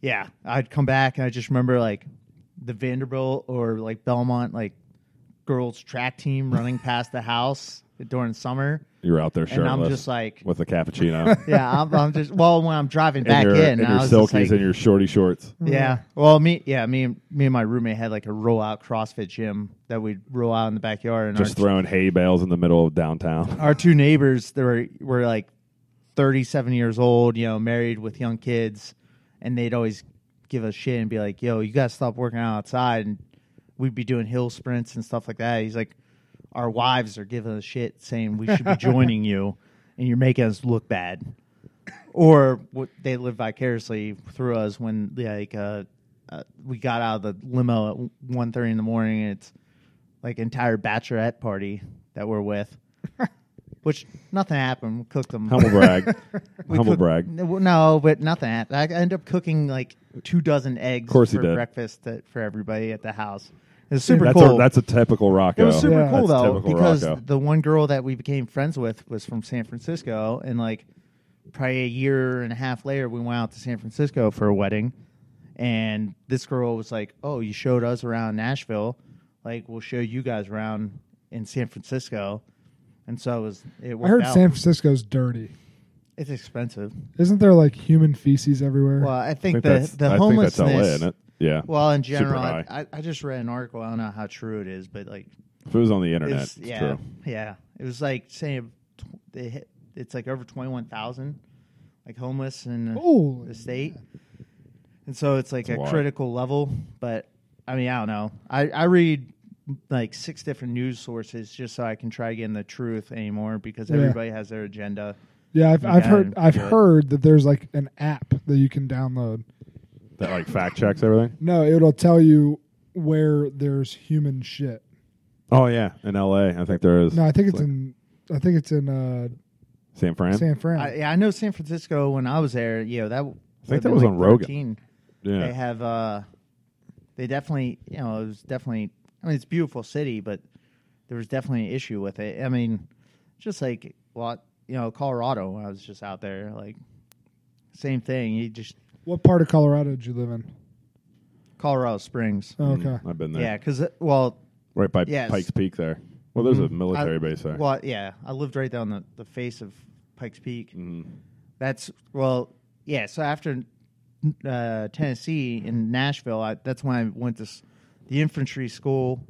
yeah, I'd come back and I just remember like the Vanderbilt or like Belmont like girls track team running past the house during summer.
You're out there shirtless
And I'm just like,
with a cappuccino.
yeah, I'm, I'm just well when I'm driving back
and your,
in,
and
I
your
was
silkies
like,
and your shorty shorts. Mm-hmm.
yeah. Well, me, yeah, me, and me and my roommate had like a roll out CrossFit gym that we'd roll out in the backyard, and
Just
our,
throwing hay bales in the middle of downtown.
our two neighbors, they were were like thirty seven years old, you know, married with young kids, and they'd always give us shit and be like, "Yo, you gotta stop working out outside," and we'd be doing hill sprints and stuff like that. He's like, "Our wives are giving us shit, saying we should be joining you, and you're making us look bad." or what they live vicariously through us when like uh, uh, we got out of the limo at one thirty in the morning and it's like entire bachelorette party that we're with which nothing happened we cooked them
Humble brag.
we
Humble
cooked-
brag.
no no, but nothing happened. I ended up cooking like two dozen eggs
course you
for
did.
breakfast for everybody at the house it was super
That's
cool
a, that's a typical Rocco.
it was super
Yeah.
cool
That's
though
typical
because
Rocco.
the one girl that we became friends with was from San Francisco, and like probably a year and a half later, we went out to San Francisco for a wedding, and this girl was like, "Oh, you showed us around Nashville, like we'll show you guys around in San Francisco," and so it was. It
I heard
out.
San Francisco's dirty.
it's expensive.
Isn't there like human feces everywhere?
Well, I
I
think,
think
the
that's,
the
I think that's
homelessness.
LA, isn't it? Yeah.
Well, in general,
high.
I, I just read an article. I don't know how true it is, but like
if it was on the internet,
It's-
it's
yeah,
true.
yeah. It was like saying they hit, it's like over twenty one thousand, like homeless in the- the state, and so it's like
That's a
a critical level. But I mean, I don't know. I I read like six different news sources just so I can try getting the truth anymore because
Yeah.
everybody has their agenda.
Yeah, I've, I've heard I've heard that there's like an app that you can download.
That like fact checks everything.
No, it'll tell you where there's human shit.
Oh yeah, in LA, I think there is.
No, I think it's
like
in I think it's in uh,
San Fran.
San Fran.
I, yeah, I know San Francisco when I was there. You know that. I
think that was on Rogan. Yeah, they
have uh they definitely you know, it was definitely I mean it's a beautiful city, but there was definitely an issue with it. I mean, just like what you know, Colorado when I was just out there, like same thing. You just
what part of Colorado did you live in?
Colorado Springs.
Oh, okay.
I've been there.
Yeah, because well,
right by
Yes.
Pikes Peak there. Well, there's a
Mhm.
military
I-
base there.
well, yeah, I lived right down the, the face of Pikes Peak.
Mhm.
That's well, yeah. So after uh, Tennessee in Nashville, I, that's when I went to s- the infantry school,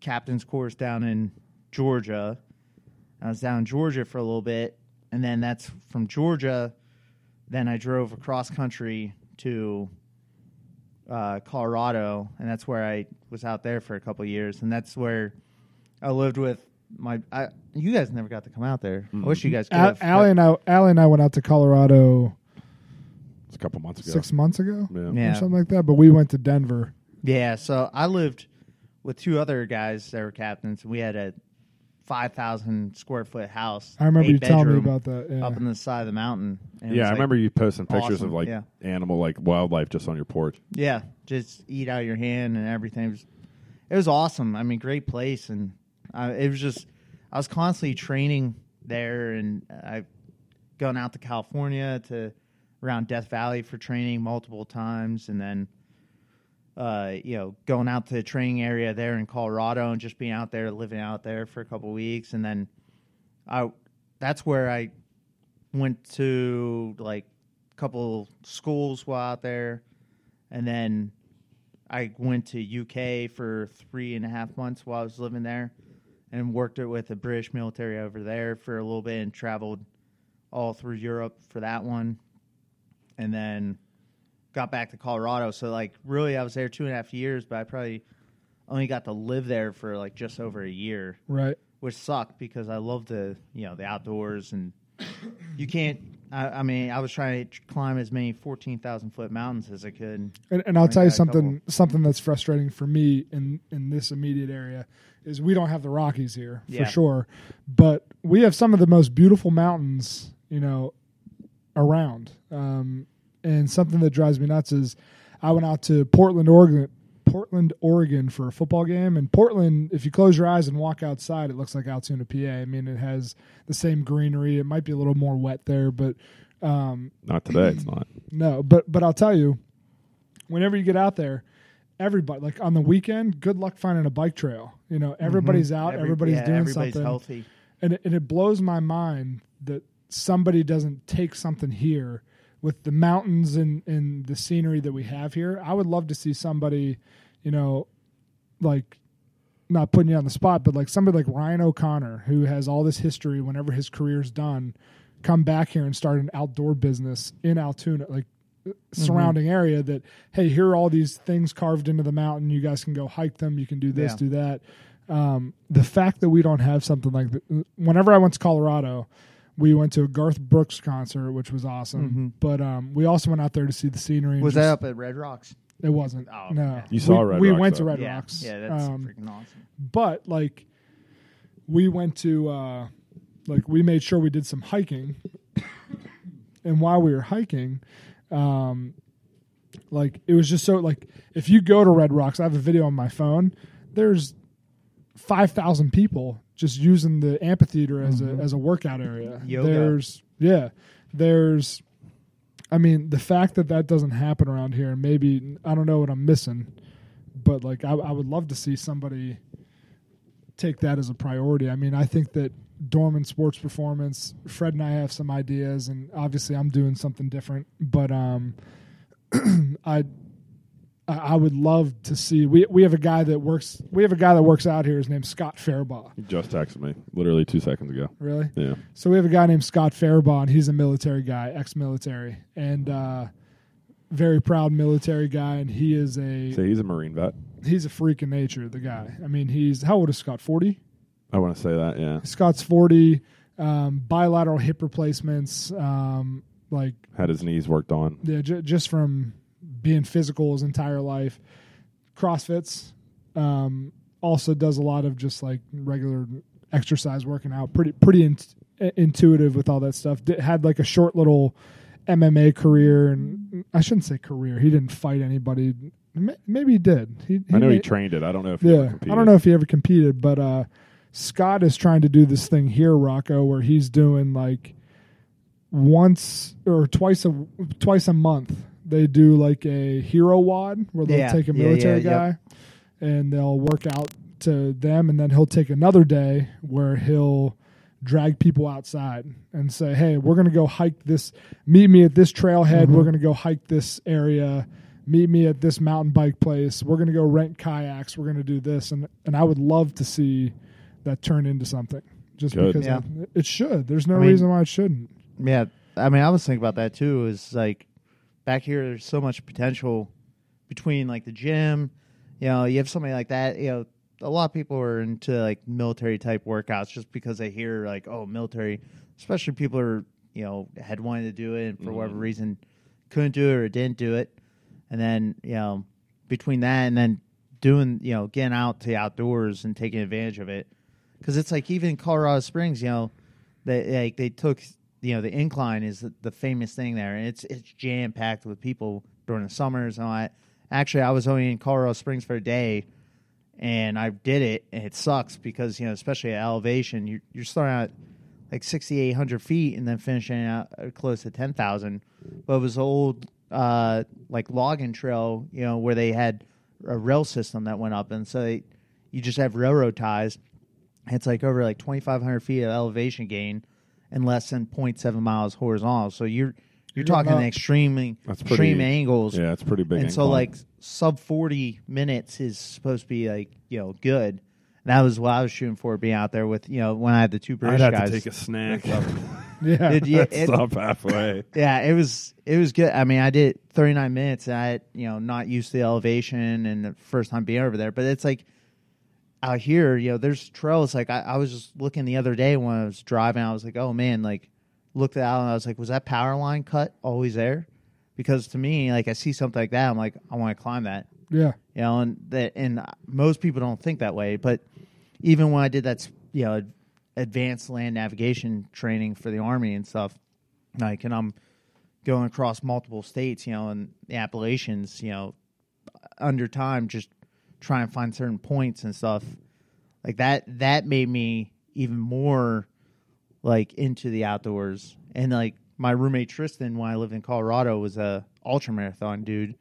captain's course down in Georgia. I was down in Georgia for a little bit, and then that's from Georgia. Then I drove across country to uh, Colorado, and that's where I was out there for a couple of years, and that's where I lived with my. I, you guys never got to come out there. I wish you guys could
A-
have.
Allie and I Allie and I went out to Colorado
It's a couple months ago.
six months ago
Yeah.
Yeah.
or something like that. But we went to Denver.
Yeah, so I lived with two other guys that were captains. and We had a five thousand square foot house.
I remember you telling me about that. Yeah.
up on the side of the mountain. and
Yeah,
was
I
like-
remember you posting pictures
awesome,
of like
yeah.
animal, like wildlife, just on your porch.
Yeah, just eat out of your hand and everything. It was, it was awesome. I mean, great place, and I, it was just I was constantly training there, and I've gone out to California to around Death Valley for training multiple times, and then uh, you know going out to the training area there in Colorado and just being out there, living out there for a couple weeks, and then I that's where I went to like a couple schools while out there, and then I went to UK for three and a half months while I was living there, and worked it with the British military over there for a little bit and traveled all through Europe for that one, and then got back to Colorado. So like really, I was there two and a half years, but I probably only got to live there for like just over a year,
Right.
which sucked because I love the you know the outdoors and you can't. I, I mean, I was trying to climb as many fourteen thousand foot mountains as I could.
And, and I'll tell you something. Something that's frustrating for me in in this immediate area is we don't have the Rockies here
Yeah.
for sure, but we have some of the most beautiful mountains, you know, around. Um, and something that drives me nuts is I went out to Portland, Oregon. Portland, Oregon for a football game. And Portland, if you close your eyes and walk outside, it looks like Altoona, PA. I mean, it has the same greenery. It might be a little more wet there, but um,
Not today. It's not.
no, but but I'll tell you, whenever you get out there, everybody like on the weekend, good luck finding a bike trail. You know, everybody's out,
Every-
everybody's
yeah,
doing
everybody's
something,
healthy.
and it, and it blows my mind that somebody doesn't take something here with the mountains and and the scenery that we have here. I would love to see somebody, you know, like not putting you on the spot, but like somebody like Ryan O'Connor, who has all this history whenever his career's done, come back here and start an outdoor business in Altoona, like surrounding area that, hey, here are all these things carved into the mountain. You guys can go hike them. You can do this,
Yeah.
do that. Um, the fact that we don't have something like that, whenever I went to Colorado, we went to a Garth Brooks concert, which was awesome. But um, we also went out there to see the scenery.
Was
just-
that up at Red Rocks?
It wasn't.
Oh,
no,
okay.
You saw
we,
Red
We
Rocks,
went to. Red
yeah,
Rocks.
yeah, that's
Um,
freaking awesome.
but like we went to uh like we made sure we did some hiking and while we were hiking um like it was just so like if you go to red rocks i have a video on my phone there's 5000 people just using the amphitheater as a as a workout area
Yoga.
there's yeah there's i mean the fact that that doesn't happen around here and maybe i don't know what i'm missing but like I, I would love to see somebody take that as a priority. I mean, I think that Dorman Sports Performance, Fred and I have some ideas, and obviously I'm doing something different. But um, I I would love to see. We we have a guy that works. We have a guy that works out here. His name's Scott Fairbaugh.
He just texted me literally two seconds ago.
Really?
Yeah.
So we have a guy named Scott Fairbaugh, and he's a military guy, ex-military, and uh, very proud military guy. And he is a
So he's a Marine vet.
he's a freak of nature. The guy. I mean, he's how old is Scott? Forty.
I want to say that. Yeah.
Scott's 40, um, bilateral hip replacements, um, like
Had his knees worked on.
yeah, j- just from being physical his entire life. CrossFits, um, also does a lot of just like regular exercise working out. Pretty pretty in- intuitive with all that stuff. Did, had like a short little MMA career, and I shouldn't say career. He didn't fight anybody. Maybe he did. He,
I know he trained it. I don't know if he ever
yeah,
competed.
I don't know if he ever competed, but uh, Scott is trying to do this thing here, Rocco, where he's doing like once or twice a twice a month. They do like a hero WOD where they'll
Yeah,
take a
yeah,
military
yeah,
guy
yep.
and they'll work out to them, and then he'll take another day where he'll drag people outside and say, "Hey, we're going to go hike this. Meet me at this trailhead.
Mm-hmm.
We're going to go hike this area. Meet me at this mountain bike place. We're going to go rent kayaks. We're going to do this." And and I would love to see that turn into something. Just
Good.
because
Yeah.
it, it should. There's no
I mean-
reason why it shouldn't.
Yeah, I mean, I was thinking about that too. Is like back here, there's so much potential between like the gym. You know, you have somebody like that. You know, a lot of people are into like military type workouts just because they hear like, oh, military. Especially people are you know had wanted to do it and for whatever mm-hmm. reason couldn't do it or didn't do it, and then you know between that and then doing you know getting out to the outdoors and taking advantage of it because it's like even Colorado Springs, you know, they like they took you know the incline is the, the famous thing there, and it's it's jam packed with people during the summers and all that. Actually, I was only in Colorado Springs for a day, and I did it, and it sucks because you know especially at elevation, you're you're starting out like sixty eight hundred feet and then finishing out uh, close to ten thousand. But it was old uh, like logging trail, you know, where they had a rail system that went up, and so they, you just have railroad ties. It's like over like 2,500 feet of elevation gain and less than 0.7 miles horizontal. So you're you're,
going
talking
up.
extremely
That's
extreme
pretty-
angles.
Yeah, it's pretty big.
and so like sub 40 minutes is supposed to be like you know good, That was what I was shooting for, being out there with you know when I had the two
I'd
British
have
guys.
to take a snack
Yeah.
It- yeah, it-
stop halfway.
yeah, it was it was good. I mean, I did 39 minutes. And I you know not used to the elevation and the first time being over there, but it's like out here, you know, there's trails. Like I, I was just looking the other day when I was driving. I was like, oh man, like looked out and I was like, was that power line cut always there? Because to me, like I see something like that, I'm like, I want to climb that.
yeah.
you know, and that and most people don't think that way. But even when I did that, you know, advanced land navigation training for the army and stuff, like, and I'm going across multiple states, you know, and the Appalachians, you know, under time, just try and find certain points and stuff like that. That made me even more like into the outdoors. And like my roommate Tristan, when I lived in Colorado, was a ultra marathon dude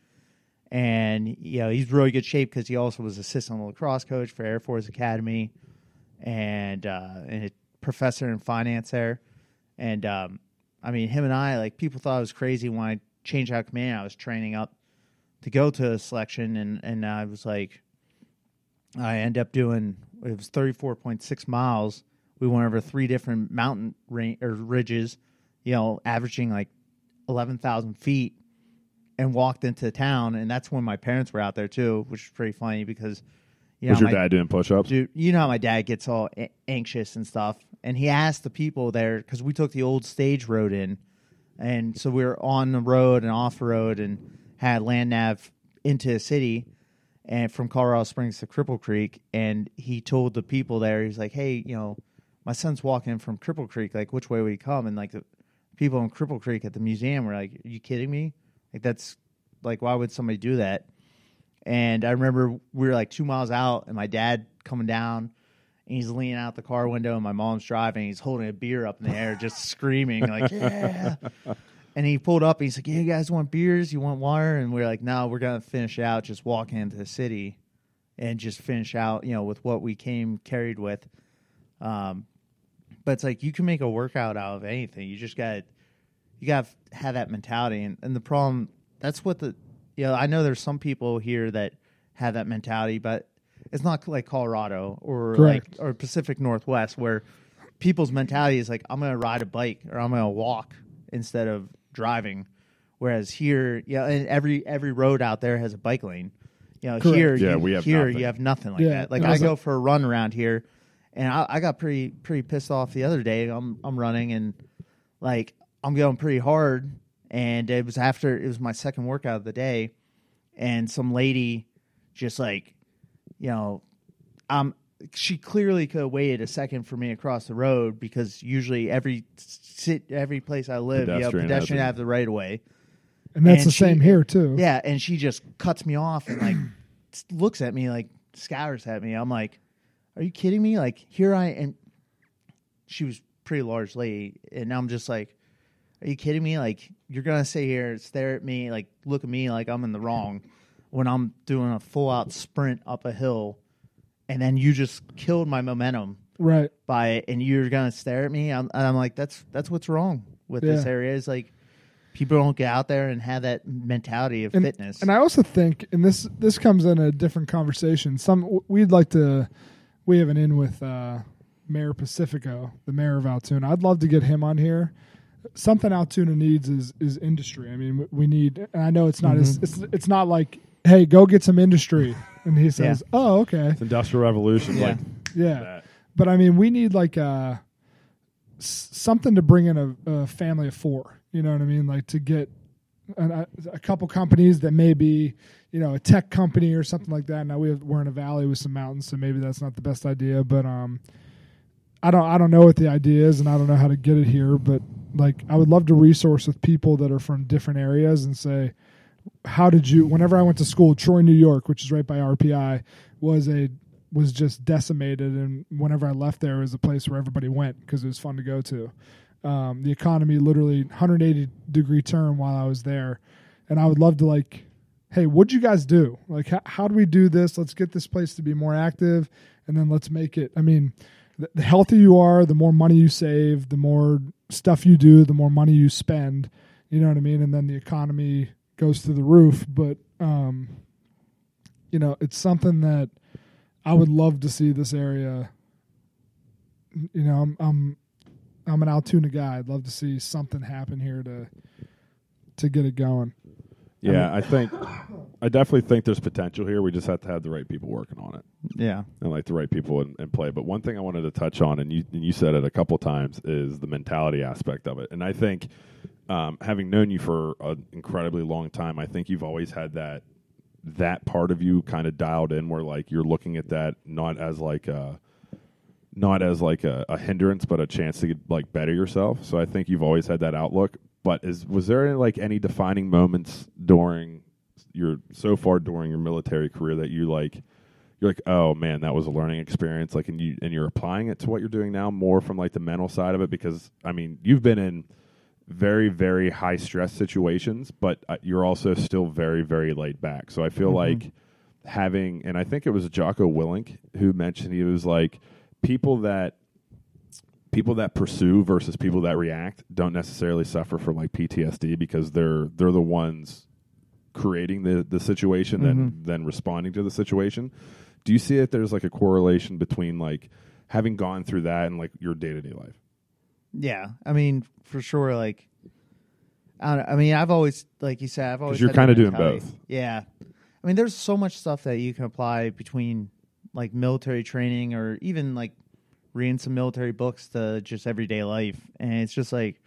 and you know he's really good shape because he also was assistant lacrosse coach for Air Force Academy, and uh, and a professor in finance there. And um, I mean, him and I like people thought I was crazy when I changed out command. I was training up to go to a selection, and and I was like, I end up doing it was thirty four point six miles. We went over three different mountain range or ridges, you know, averaging like eleven thousand feet and walked into town, and that's when my parents were out there too, which is pretty funny because you
Was your
my,
dad doing push-ups?
dude, you know how my dad gets all a- anxious and stuff, and he asked the people there because we took the old stage road in, and so we were on the road and off road, and had land nav into the city, and from Colorado Springs to Cripple Creek, and he told the people there, he's like, hey, you know, my son's walking from Cripple Creek, like which way would he come? And like the people in Cripple Creek at the museum were like, are you kidding me? Like that's like why would somebody do that? And I remember we were like two miles out, and my dad coming down, and he's leaning out the car window, and my mom's driving. He's holding a beer up in the air, just screaming like, "Yeah!" And he pulled up, and he's like, "Yeah, you guys want beers? You want water?" And we are like, "No, we're gonna finish out just walking into the city, and just finish out, you know, with what we came carried with." Um, but it's like you can make a workout out of anything. You just got you got to have that mentality, and, and the problem that's what the you know I know there's some people here that have that mentality, but it's not like Colorado or
Correct.
like or Pacific Northwest where people's mentality is like I'm going to ride a bike or I'm going to walk instead of driving. Whereas here, yeah, and every every road out there has a bike lane. You know,
Correct.
here,
Yeah,
you,
we have
here
nothing.
you have nothing like
Yeah,
that. Like
I
I go
like-
for a run around here, and I, I got pretty pretty pissed off the other day. I'm I'm running and like I'm going pretty hard, and it was after it was my second workout of the day, and some lady just like, you know, um, she clearly could have waited a second for me across the road because usually every sit every place I live, you know,
has
pedestrian have the right of way.
And that's
And
the same here too.
Yeah, and she just cuts me off and like looks at me like scours at me. I'm like, "Are you kidding me?" Like here I and she was pretty large lady, and I'm just like, "Are you kidding me?" Like you're gonna sit here, stare at me, like look at me like I'm in the wrong when I'm doing a full out sprint up a hill, and then you just killed my momentum
Right.
by it, and you're gonna stare at me. I'm, and I'm like, that's that's what's wrong with this area. Is like people don't get out there and have that mentality of
and,
fitness.
And I also think, and this this comes in a different conversation. Some we'd like to. We have an in with uh, Mayor Pacifico, the mayor of Altoona. I'd love to get him on here. Something Altoona needs is is industry. I mean, we- need. And I know it's not as it's it's not like, hey, go get some industry, and he says, oh, okay,
It's Industrial Revolution.
Yeah.
Like
yeah.
that.
But I mean, we need like uh, s- something to bring in a, a family of four. You know what I mean? Like to get an, a, a couple companies that may be, you know, a tech company or something like that. Now we have, we're in a valley with some mountains, so maybe that's not the best idea. But um, I don't I don't know what the idea is, and I don't know how to get it here. But like, I would love to resource with people that are from different areas and say, how did you? Whenever I went to school, Troy, New York, which is right by RPI, was a was just decimated, and whenever I left there, it was a place where everybody went because it was fun to go to. Um, the economy literally 180 degree turn while I was there, and I would love to like, hey, what'd you guys do? Like, how, how do we do this? Let's get this place to be more active, and then let's make it. I mean, the, the healthier you are, the more money you save, the more stuff you do, the more money you spend. You know what I mean? And then the economy goes through the roof. But um, you know, it's something that I would love to see this area. You know, I'm I'm I'm an Altoona guy. I'd love to see something happen here to to get it going.
Yeah, I think I definitely think there's potential here. We just have to have the right people working on it
Yeah.
and like the right people in, in play. But one thing I wanted to touch on, and you and you said it a couple times, is the mentality aspect of it. And I think, um, having known you for an incredibly long time, I think you've always had that that part of you kind of dialed in, where like you're looking at that not as like a not as like a, a hindrance, but a chance to like better yourself. So I think you've always had that outlook. But is was there any, like any defining moments during your so far during your military career that you like you're like, oh man, that was a learning experience. Like, and you and you're applying it to what you're doing now more from like the mental side of it because I mean, you've been in very very high stress situations, but uh, you're also still very very laid back. So I feel like having, and I think it was Jocko Willink who mentioned he was like people that people that pursue versus people that react don't necessarily suffer from like PTSD because they're they're the ones creating the the situation than then responding to the situation. Do you see if there's like a correlation between like having gone through that and like your day to day life?
Yeah. I mean, for sure. Like, I, don't, I mean, I've always, like you said, I've always.
you're kinda doing both.
Yeah. I mean, there's so much stuff that you can apply between like military training or even like reading some military books to just everyday life, and it's just like,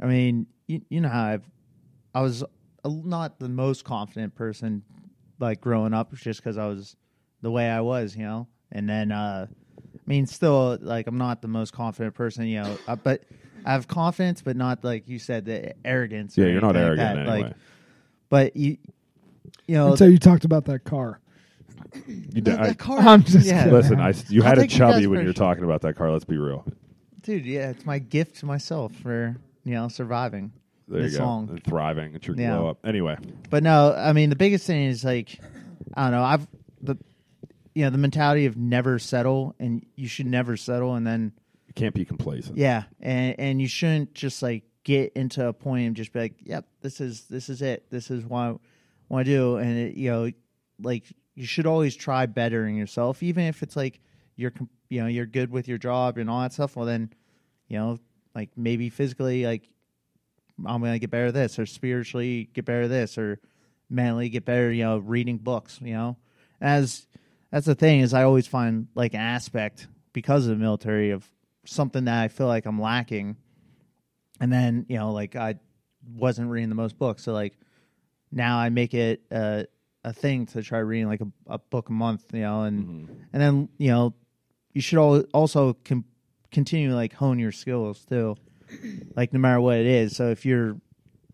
I mean, you, you know how I've, I was a, not the most confident person, like growing up, just because I was the way I was, you know, and then. uh I mean, still, like I'm not the most confident person, you know, uh, but I have confidence, but not like you said, the arrogance.
Yeah, you're not
like
arrogant
that.
anyway.
Like, but you, you know,
Until you talked about that car.
you
the,
d- I-
the car.
I'm just
yeah,
listen, I you
I'll
had a
take you
chubby when you
a
were
sh-
talking about that car. Let's be real.
dude. Yeah, it's my gift to myself for you know surviving
There
this
you go.
long.
And thriving. It's your
Yeah.
glow up. Anyway,
But no, I mean the biggest thing is like I don't know. I've the you know the mentality of never settle, and you should never settle, and then
you can't be complacent.
Yeah, and and you shouldn't just like get into a point and just be like, "Yep, this is this is it. This is what I want to do." And it, you know, like you should always try bettering yourself, even if it's like you're you know you're good with your job and all that stuff. Well, then you know, like maybe physically, like I'm gonna get better at this, or spiritually get better at this, or mentally get better. You know, reading books. You know, as that's the thing is I always find like an aspect because of the military of something that I feel like I'm lacking, and then you know like I wasn't reading the most books, so like now I make it a a thing to try reading like a, a book a month, you know, and mm-hmm. and then you know you should al- also com- continue to, like hone your skills too, like no matter what it is. So if you're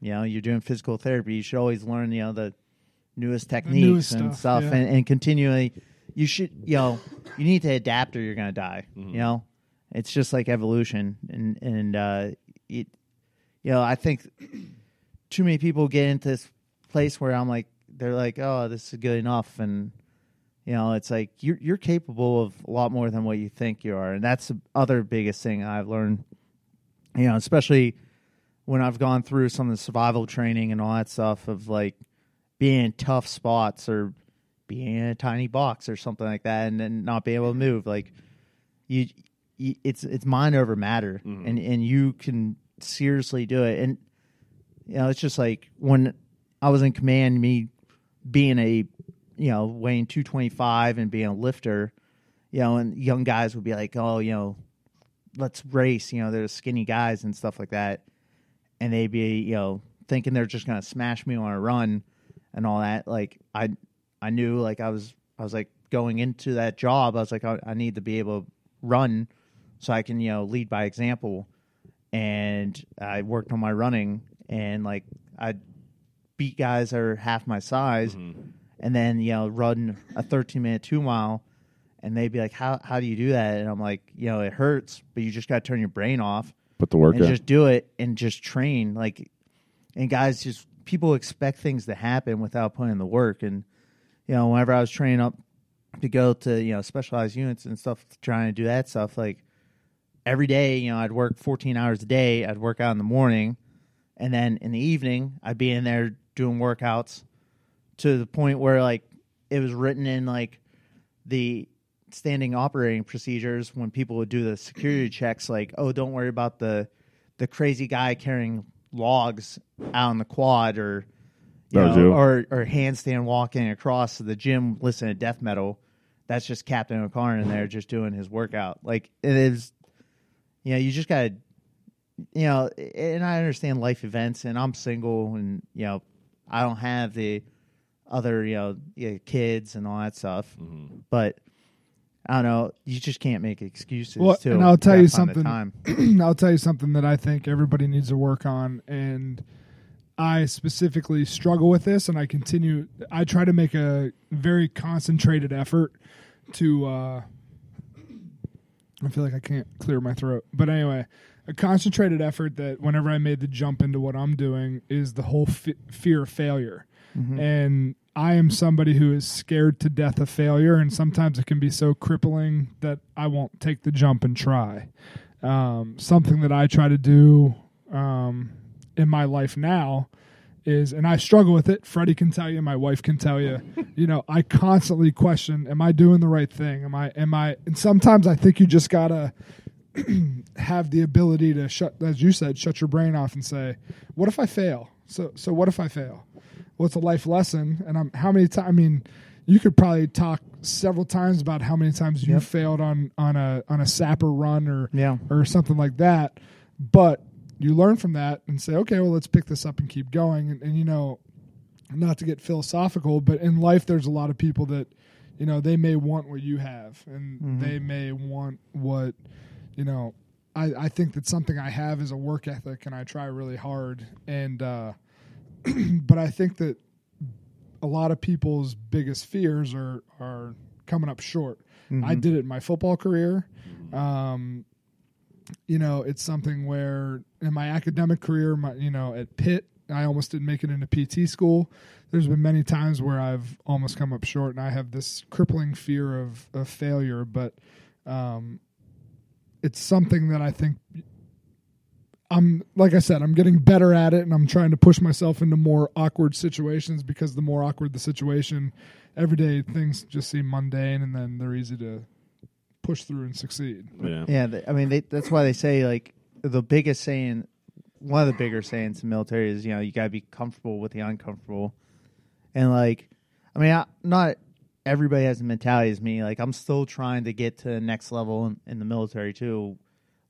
you know you're doing physical therapy, you should always learn you know the newest techniques
newest
and
stuff,
stuff,
yeah.
and, and continually you should you know you need to adapt or you're gonna die you know? It's just like evolution and and uh it you know i think too many people get into this place where i'm like they're like oh this is good enough and you know it's like you're you're capable of a lot more than what you think you are and that's the other biggest thing i've learned you know especially when i've gone through some of the survival training and all that stuff of like being in tough spots or being in a tiny box or something like that and then not being able to move. Like you, you it's it's mind over matter mm-hmm. and and you can seriously do it. And you know it's just like when i was in command me being a you know weighing 225 and being a lifter you know and young guys would be like oh you know let's race you know they're skinny guys and stuff like that. And they'd be you know thinking they're just gonna smash me on a run and all that. Like i i knew like i was i was like going into that job i was like i, I need to be able to run so i can you know lead by example. And i worked on my running and like i beat guys that are half my size mm-hmm. and then you know run a 13 minute two mile and they'd be like how how do you do that? And i'm like you know it hurts but you just got to turn your brain off
Put the work
and
in.
just do it and just train. Like and guys just people expect things to happen without putting in the work. And you know whenever i was training up to go to you know specialized units and stuff trying to do that stuff like every day you know i'd work 14 hours a day. I'd work out in the morning. And then in the evening i'd be in there doing workouts to the point where like it was written in like the standing operating procedures when people would do the security mm-hmm. checks like oh don't worry about the the crazy guy carrying logs out on the quad or you know,
Joe.
or or handstand walking across the gym listening to death metal. That's just captain o'connor in there just doing his workout. Like it is you know you just gotta you know and i understand life events and i'm single and you know i don't have the other you know yeah, kids and all that stuff. Mm-hmm. But i don't know you just can't make excuses
Well,
to
and I'll tell you something. I'll tell you something that I think everybody needs to work on, and I specifically struggle with this, and I continue. I try to make a very concentrated effort to. Uh, I feel like I can't clear my throat, but anyway, a concentrated effort that whenever I made the jump into what I'm doing is the whole f- fear of failure, and I am somebody who is scared to death of failure, and sometimes it can be so crippling that I won't take the jump and try. Um, something that I try to do um, in my life now is, and I struggle with it. Freddie can tell you, my wife can tell you. you know, I constantly question: Am I doing the right thing? Am I? Am I? And sometimes I think you just gotta have the ability to shut, as you said, shut your brain off and say, "What if I fail?" So, so what if I fail? Well, it's a life lesson, and I'm how many times? I mean, you could probably talk several times about how many times you
Yep.
failed on on a on a sapper run or
Yeah.
or something like that. But you learn from that and say, okay, well, let's pick this up and keep going. And, and you know, not to get philosophical, but in life, there's a lot of people that, you know, they may want what you have, and they may want what, you know. I, I think that something I have is a work ethic, and I try really hard. And uh, but I think that a lot of people's biggest fears are are coming up short. I did it in my football career. Um, you know, it's something where in my academic career, my you know, at Pitt, I almost didn't make it into PT school. There's been many times where I've almost come up short, and I have this crippling fear of, of failure. But um, it's something that I think I'm like I said, I'm getting better at it and I'm trying to push myself into more awkward situations because the more awkward the situation, every day things just seem mundane and then they're easy to push through and succeed.
Yeah.
Yeah, th- I mean they, that's why they say like the biggest saying, one of the bigger sayings in the military is you know you got to be comfortable with the uncomfortable, and like, I mean I, not everybody has the mentality as me. Like I'm still trying to get to the next level in, in the military too.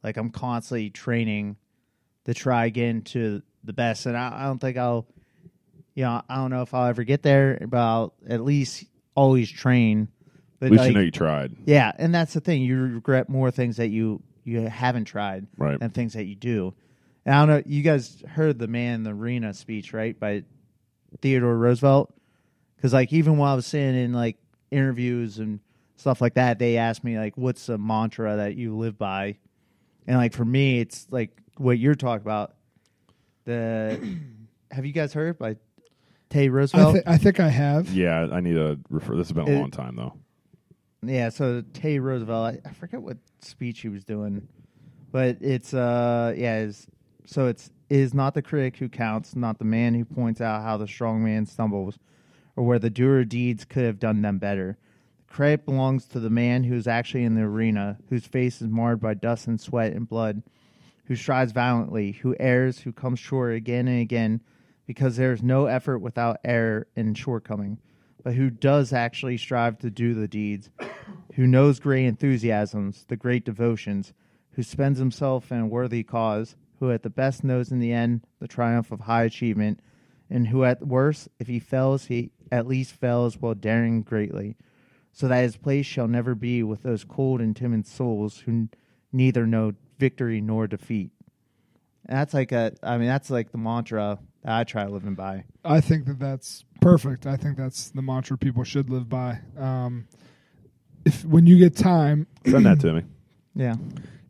Like I'm constantly training to try again to the best, and I, I don't think I'll, you know, I don't know if I'll ever get there, but I'll at least always train. But
At least
like,
you know you tried.
yeah, and that's the thing. You regret more things that you you haven't tried
Right.
than things that you do. And I don't know. You guys heard the man in the arena speech, right, by Theodore Roosevelt? Because like even while I was sitting in like interviews and stuff like that, they asked me like, "What's a mantra that you live by?" And like for me, it's like what you're talking about. The have you guys heard by Teddy
I,
Roosevelt?
th- I think I have.
Yeah, I need to refer. This has been a
It-
long time though.
Yeah, so Teddy Roosevelt, I, I forget what speech he was doing, but it's uh yeah, it's, so it's it is not the critic who counts, not the man who points out how the strong man stumbles, or where the doer deeds could have done them better. The credit belongs to the man who is actually in the arena, whose face is marred by dust and sweat and blood, who strives valiantly, who errs, who comes short again and again, because there is no effort without error and shortcoming, but who does actually strive to do the deeds, who knows great enthusiasms, the great devotions, who spends himself in a worthy cause, who at the best knows in the end the triumph of high achievement, and who at worst, if he fails, he at least fails while daring greatly, so that his place shall never be with those cold and timid souls who neither know victory nor defeat. And that's like a, I mean, that's like the mantra that I try living by.
I think that that's perfect. I think that's the mantra people should live by. Um, if when you get time,
Send that to me.
Yeah.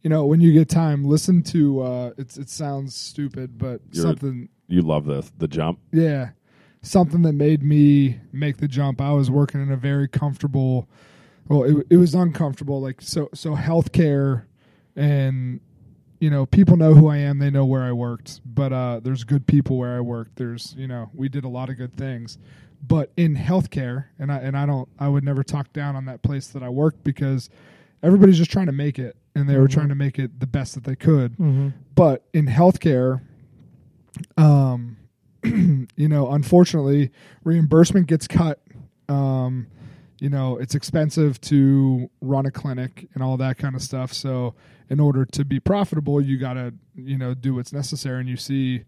you know, when you get time, listen to. Uh, it's it sounds stupid, but
You're-
something.
You love this. The jump.
Yeah, something that made me make the jump. I was working in a very comfortable. Well, it it was uncomfortable. Like so so healthcare, and you know people know who I am. They know where I worked. But uh, there's good people where I worked. There's you know we did a lot of good things. but in healthcare, and I and I don't, I would never talk down on that place that I worked because everybody's just trying to make it, and they were
Mhm.
trying to make it the best that they could.
Mm-hmm.
But in healthcare, um, you know, unfortunately, reimbursement gets cut. Um, you know, it's expensive to run a clinic and all that kind of stuff. So, in order to be profitable, you got to, you know, do what's necessary. And you see,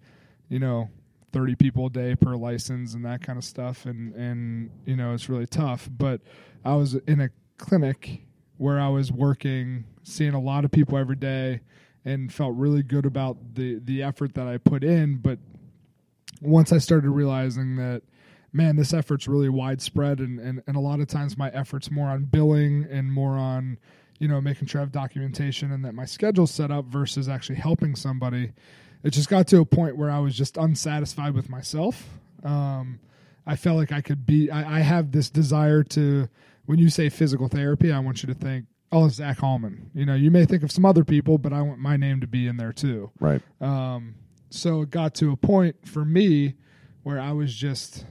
you know, 30 people a day per license and that kind of stuff. And, and, you know, it's really tough. But I was in a clinic where I was working, seeing a lot of people every day and felt really good about the, the effort that I put in. But once I started realizing that, man, this effort's really widespread, and, and, and a lot of times my effort's more on billing and more on, you know, making sure I have documentation and that my schedule's set up versus actually helping somebody. It just got to a point where I was just unsatisfied with myself. Um, I felt like I could be, I, I have this desire to, when you say physical therapy, I want you to think, oh, it's Zach Hallman. You know, you may think of some other people, but I want my name to be in there too.
Right.
Um, so it got to a point for me where I was just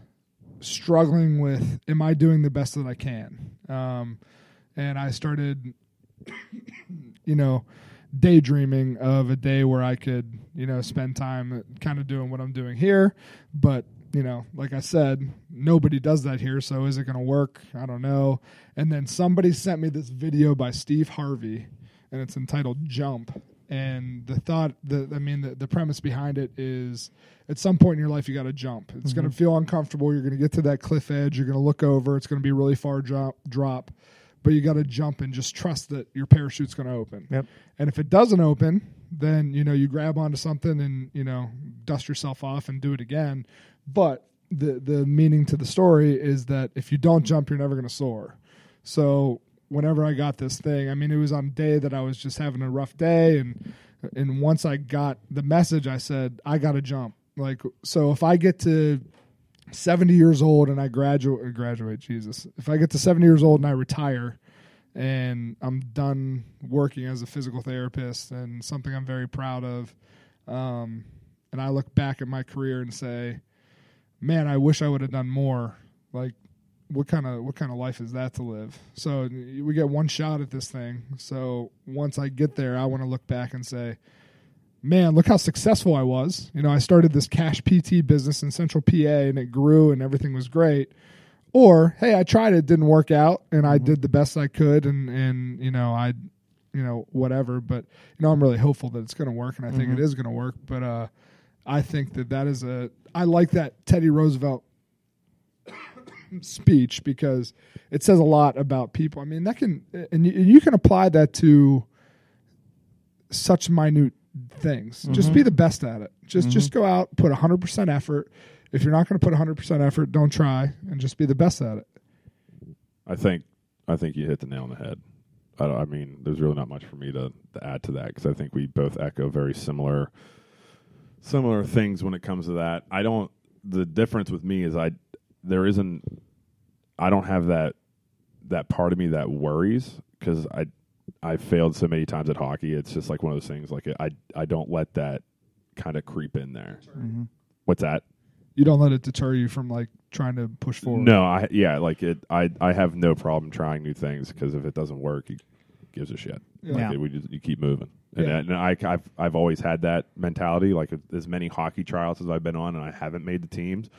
struggling with, am I doing the best that I can? Um, and I started, you know, daydreaming of a day where I could, you know, spend time kind of doing what I'm doing here. But, you know, like I said, nobody does that here. So is it going to work? I don't know. And then somebody sent me this video by Steve Harvey, and it's entitled Jump. And the thought, the I mean, the, the premise behind it is at some point in your life, you got to jump. It's going to mm-hmm. feel uncomfortable. You're going to get to that cliff edge. You're going to look over. It's going to be a really far drop, drop but you got to jump and just trust that your parachute's going to open.
Yep.
And if it doesn't open, then you know you grab onto something and you know dust yourself off and do it again. But the the meaning to the story is that if you don't jump, you're never going to soar. So whenever I got this thing, I mean, it was on a day that I was just having a rough day, and and once I got the message, I said I got to jump. Like so, if I get to 70 years old and I graduate graduate Jesus. If I get to 70 years old and I retire and I'm done working as a physical therapist and something I'm very proud of um, and I look back at my career and say, "Man, I wish I would have done more." Like what kind of what kind of life is that to live? So we get one shot at this thing. So once I get there, I want to look back and say, man, look how successful I was. You know, I started this cash PT business in Central PA and it grew and everything was great. Or, hey, I tried it, didn't work out, and I did the best I could, and and you know, I, you know, whatever. But you know, I'm really hopeful that it's going to work, and I think it is going to work. But uh, I think that that is a. I like that Teddy Roosevelt speech because it says a lot about people. I mean, that can and you, you can apply that to such minute things. Just mm-hmm. be the best at it. Just just mm-hmm. go out, put 100% effort. If you're not going to put 100% effort, don't try and just be the best at it.
I think I think you hit the nail on the head. I, don't- I mean, there's really not much for me to, to add to that because I think we both echo very similar similar things when it comes to that. I don't. The difference with me is I there isn't. I don't have that that part of me that worries because I I failed so many times at hockey. It's just like one of those things. Like I I don't let that kind of creep in there. Mm-hmm. What's that?
You don't let it deter you from like trying to push forward.
No, I yeah, like it. I I have no problem trying new things because if it doesn't work, he gives a shit.
Yeah.
Like
Yeah.
it- we just you keep moving. And,
Yeah.
and I, I've I've always had that mentality. Like as many hockey trials as I've been on, and I haven't made the teams,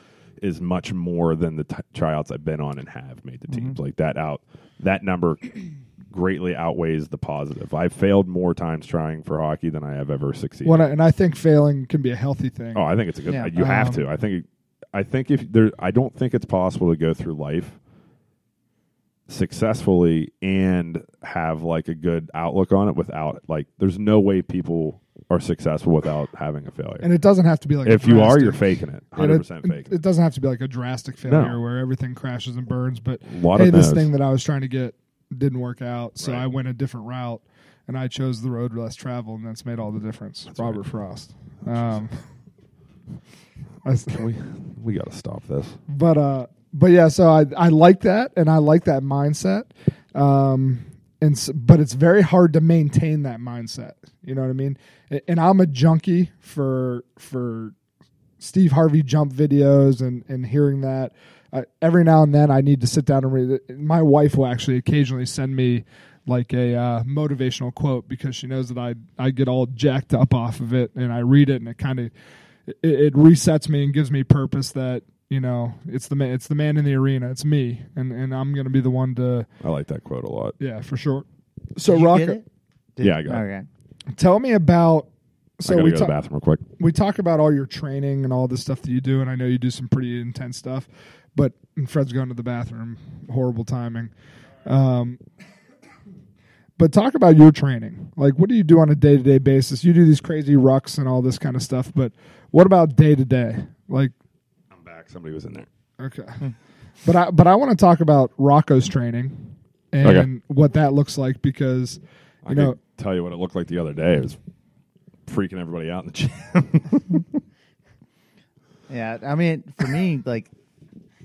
is much more than the t- tryouts I've been on and have made the teams. Like that out that number greatly outweighs the positive. I've failed more times trying for hockey than I have ever succeeded.
I, and I think failing can be a healthy thing.
Oh, I think it's a good.
Yeah.
You have
Um,
to. I think. I think if there, I don't think it's possible to go through life successfully and have like a good outlook on it without like. There's no way people are successul without having a failure.
And it doesn't have to be like a
if you are, you're faking it. Hundred
it-
percent faking.
It doesn't have to be like a drastic failure
No.
where everything crashes and burns. But hey, this
no's.
thing that I was trying to get didn't work out, so
Right.
I went a different route, and I chose the road less traveled, and that's made all the difference. Robert Frost. Um,
we we got to stop this.
but uh, but yeah, so I I like that, and I like that mindset. Um, and but it's very hard to maintain that mindset. You know what I mean? And I'm a junkie for for Steve Harvey jump videos and and hearing that. I, every now and then I need to sit down and read it. My wife will actually occasionally send me like a uh, motivational quote because she knows that I I get all jacked up off of it and I read it and it kind of it, it resets me and gives me purpose that you know it's the man it's the man in the arena it's me and and I'm gonna be the one to
I like that quote a lot.
yeah for sure. So
Did you it? Did-
Yeah, I got it.
okay.
tell me about so
I
we
go to
ta-
the bathroom real quick.
we talk about all your training and all the stuff that you do, and I know you do some pretty intense stuff. But and Fred's going to the bathroom. Horrible timing. Um, but talk about your training. Like, what do you do on a day to day basis? You do these crazy rucks and all this kind of stuff, but what about day to day? Like,
I'm back. Somebody was in there.
okay, but I but I want to talk about Rocco's training and
Okay.
what that looks like because
I
you know
tell you what it looked like the other day. It was freaking everybody out in the gym.
Yeah, I mean, for me, like,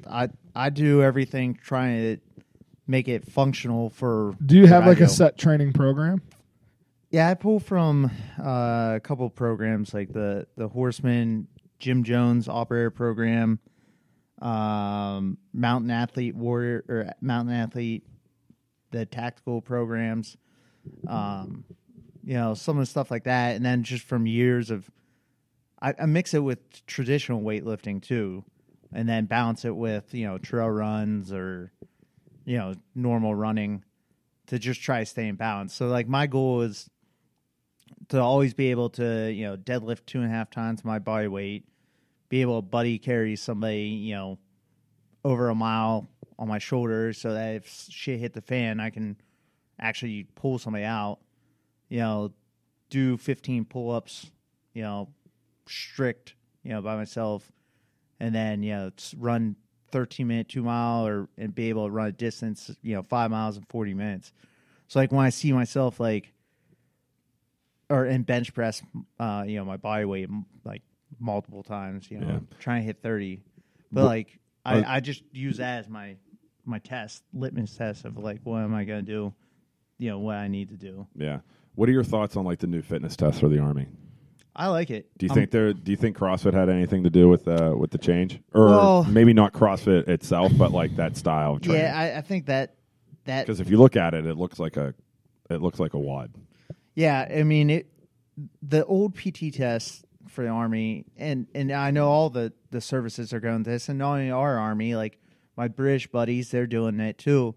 I I do everything trying to make it functional for.
do you have
I
like a set training program?
Yeah, I pull from uh, a couple programs like the the Horseman Jim Jones Operator Program, um, Mountain Athlete Warrior or Mountain Athlete, the tactical programs, um, you know, some of the stuff like that, and then just from years of, I, I mix it with traditional weightlifting too, and then balance it with you know trail runs or, you know, normal running to just try to stay in balance. So like my goal is to always be able to, you know, deadlift two and a half times my body weight, be able to buddy carry somebody, you know, over a mile on my shoulders so that if shit hit the fan, I can actually pull somebody out, you know, do 15 pull ups, you know, strict, you know, by myself, and then, you know, run 13 minute two mile or and be able to run a distance, you know, five miles in 40 minutes. So like when I see myself like, or in bench press, uh, you know, my body weight like multiple times, you know,
Yeah.
trying to hit 30. But like I,
uh,
I just use that as my my test, litmus test of like what am I going to do, you know, what I need to do.
yeah. What are your thoughts on like the new fitness test for the army?
I like it.
Do you
I'm-
think there? Do you think CrossFit had anything to do with uh, with the change, or
Well-
maybe not CrossFit itself, but like that style of training?
Yeah, I, I think that that
Because if you look at it, it looks like a it looks like a WOD.
Yeah, I mean it. The old PT test for the army, and and I know all the the services are going this, and not only our army, like my British buddies, they're doing it too.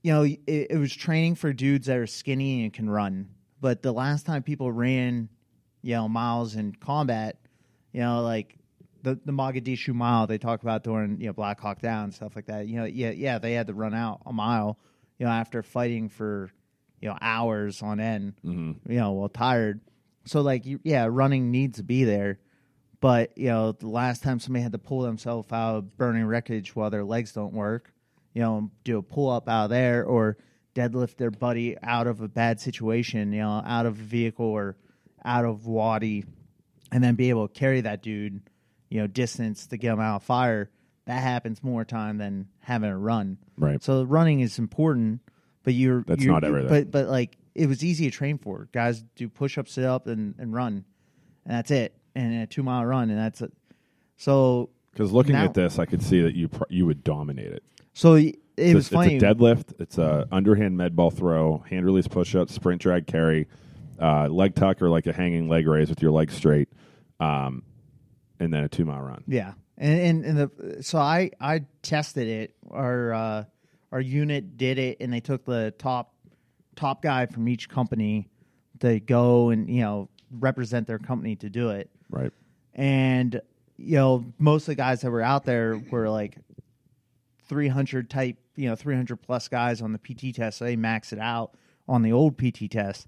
You know, it, it was training for dudes that are skinny and can run. But the last time people ran, you know, miles in combat, you know, like the the Mogadishu mile they talk about during you know Black Hawk Down and stuff like that. You know, yeah, yeah, they had to run out a mile, you know, after fighting for you know hours on end, mm-hmm. you know, well tired. So like, yeah, running needs to be there, but you know, the last time somebody had to pull themselves out of burning wreckage while their legs don't work, you know, do a pull up out of there or deadlift their buddy out of a bad situation, you know, out of a vehicle or out of wadi, and then be able to carry that dude, you know, distance to get him out of fire. That happens more time than having a run.
Right.
So running is important, but you're
That's
you're-
not everything.
But but like it was easy to train for. Guys do push up, sit up, and, and run, and that's it. And a two mile run, and that's it. So
Because looking
Now-
at this, I could see that you pr- you would dominate it.
so it
It's,
was
it's
funny.
a deadlift. It's a underhand med ball throw, hand release push up, sprint drag carry, uh, leg tuck or like a hanging leg raise with your legs straight, um, and then a two mile run.
Yeah, and and, and the so I I tested it. Our uh, our unit did it, and they took the top top guy from each company to go and you know represent their company to do it.
Right.
and you know most of the guys that were out there were like 300 type you know 300 plus guys on the pt test so they max it out on the old pt test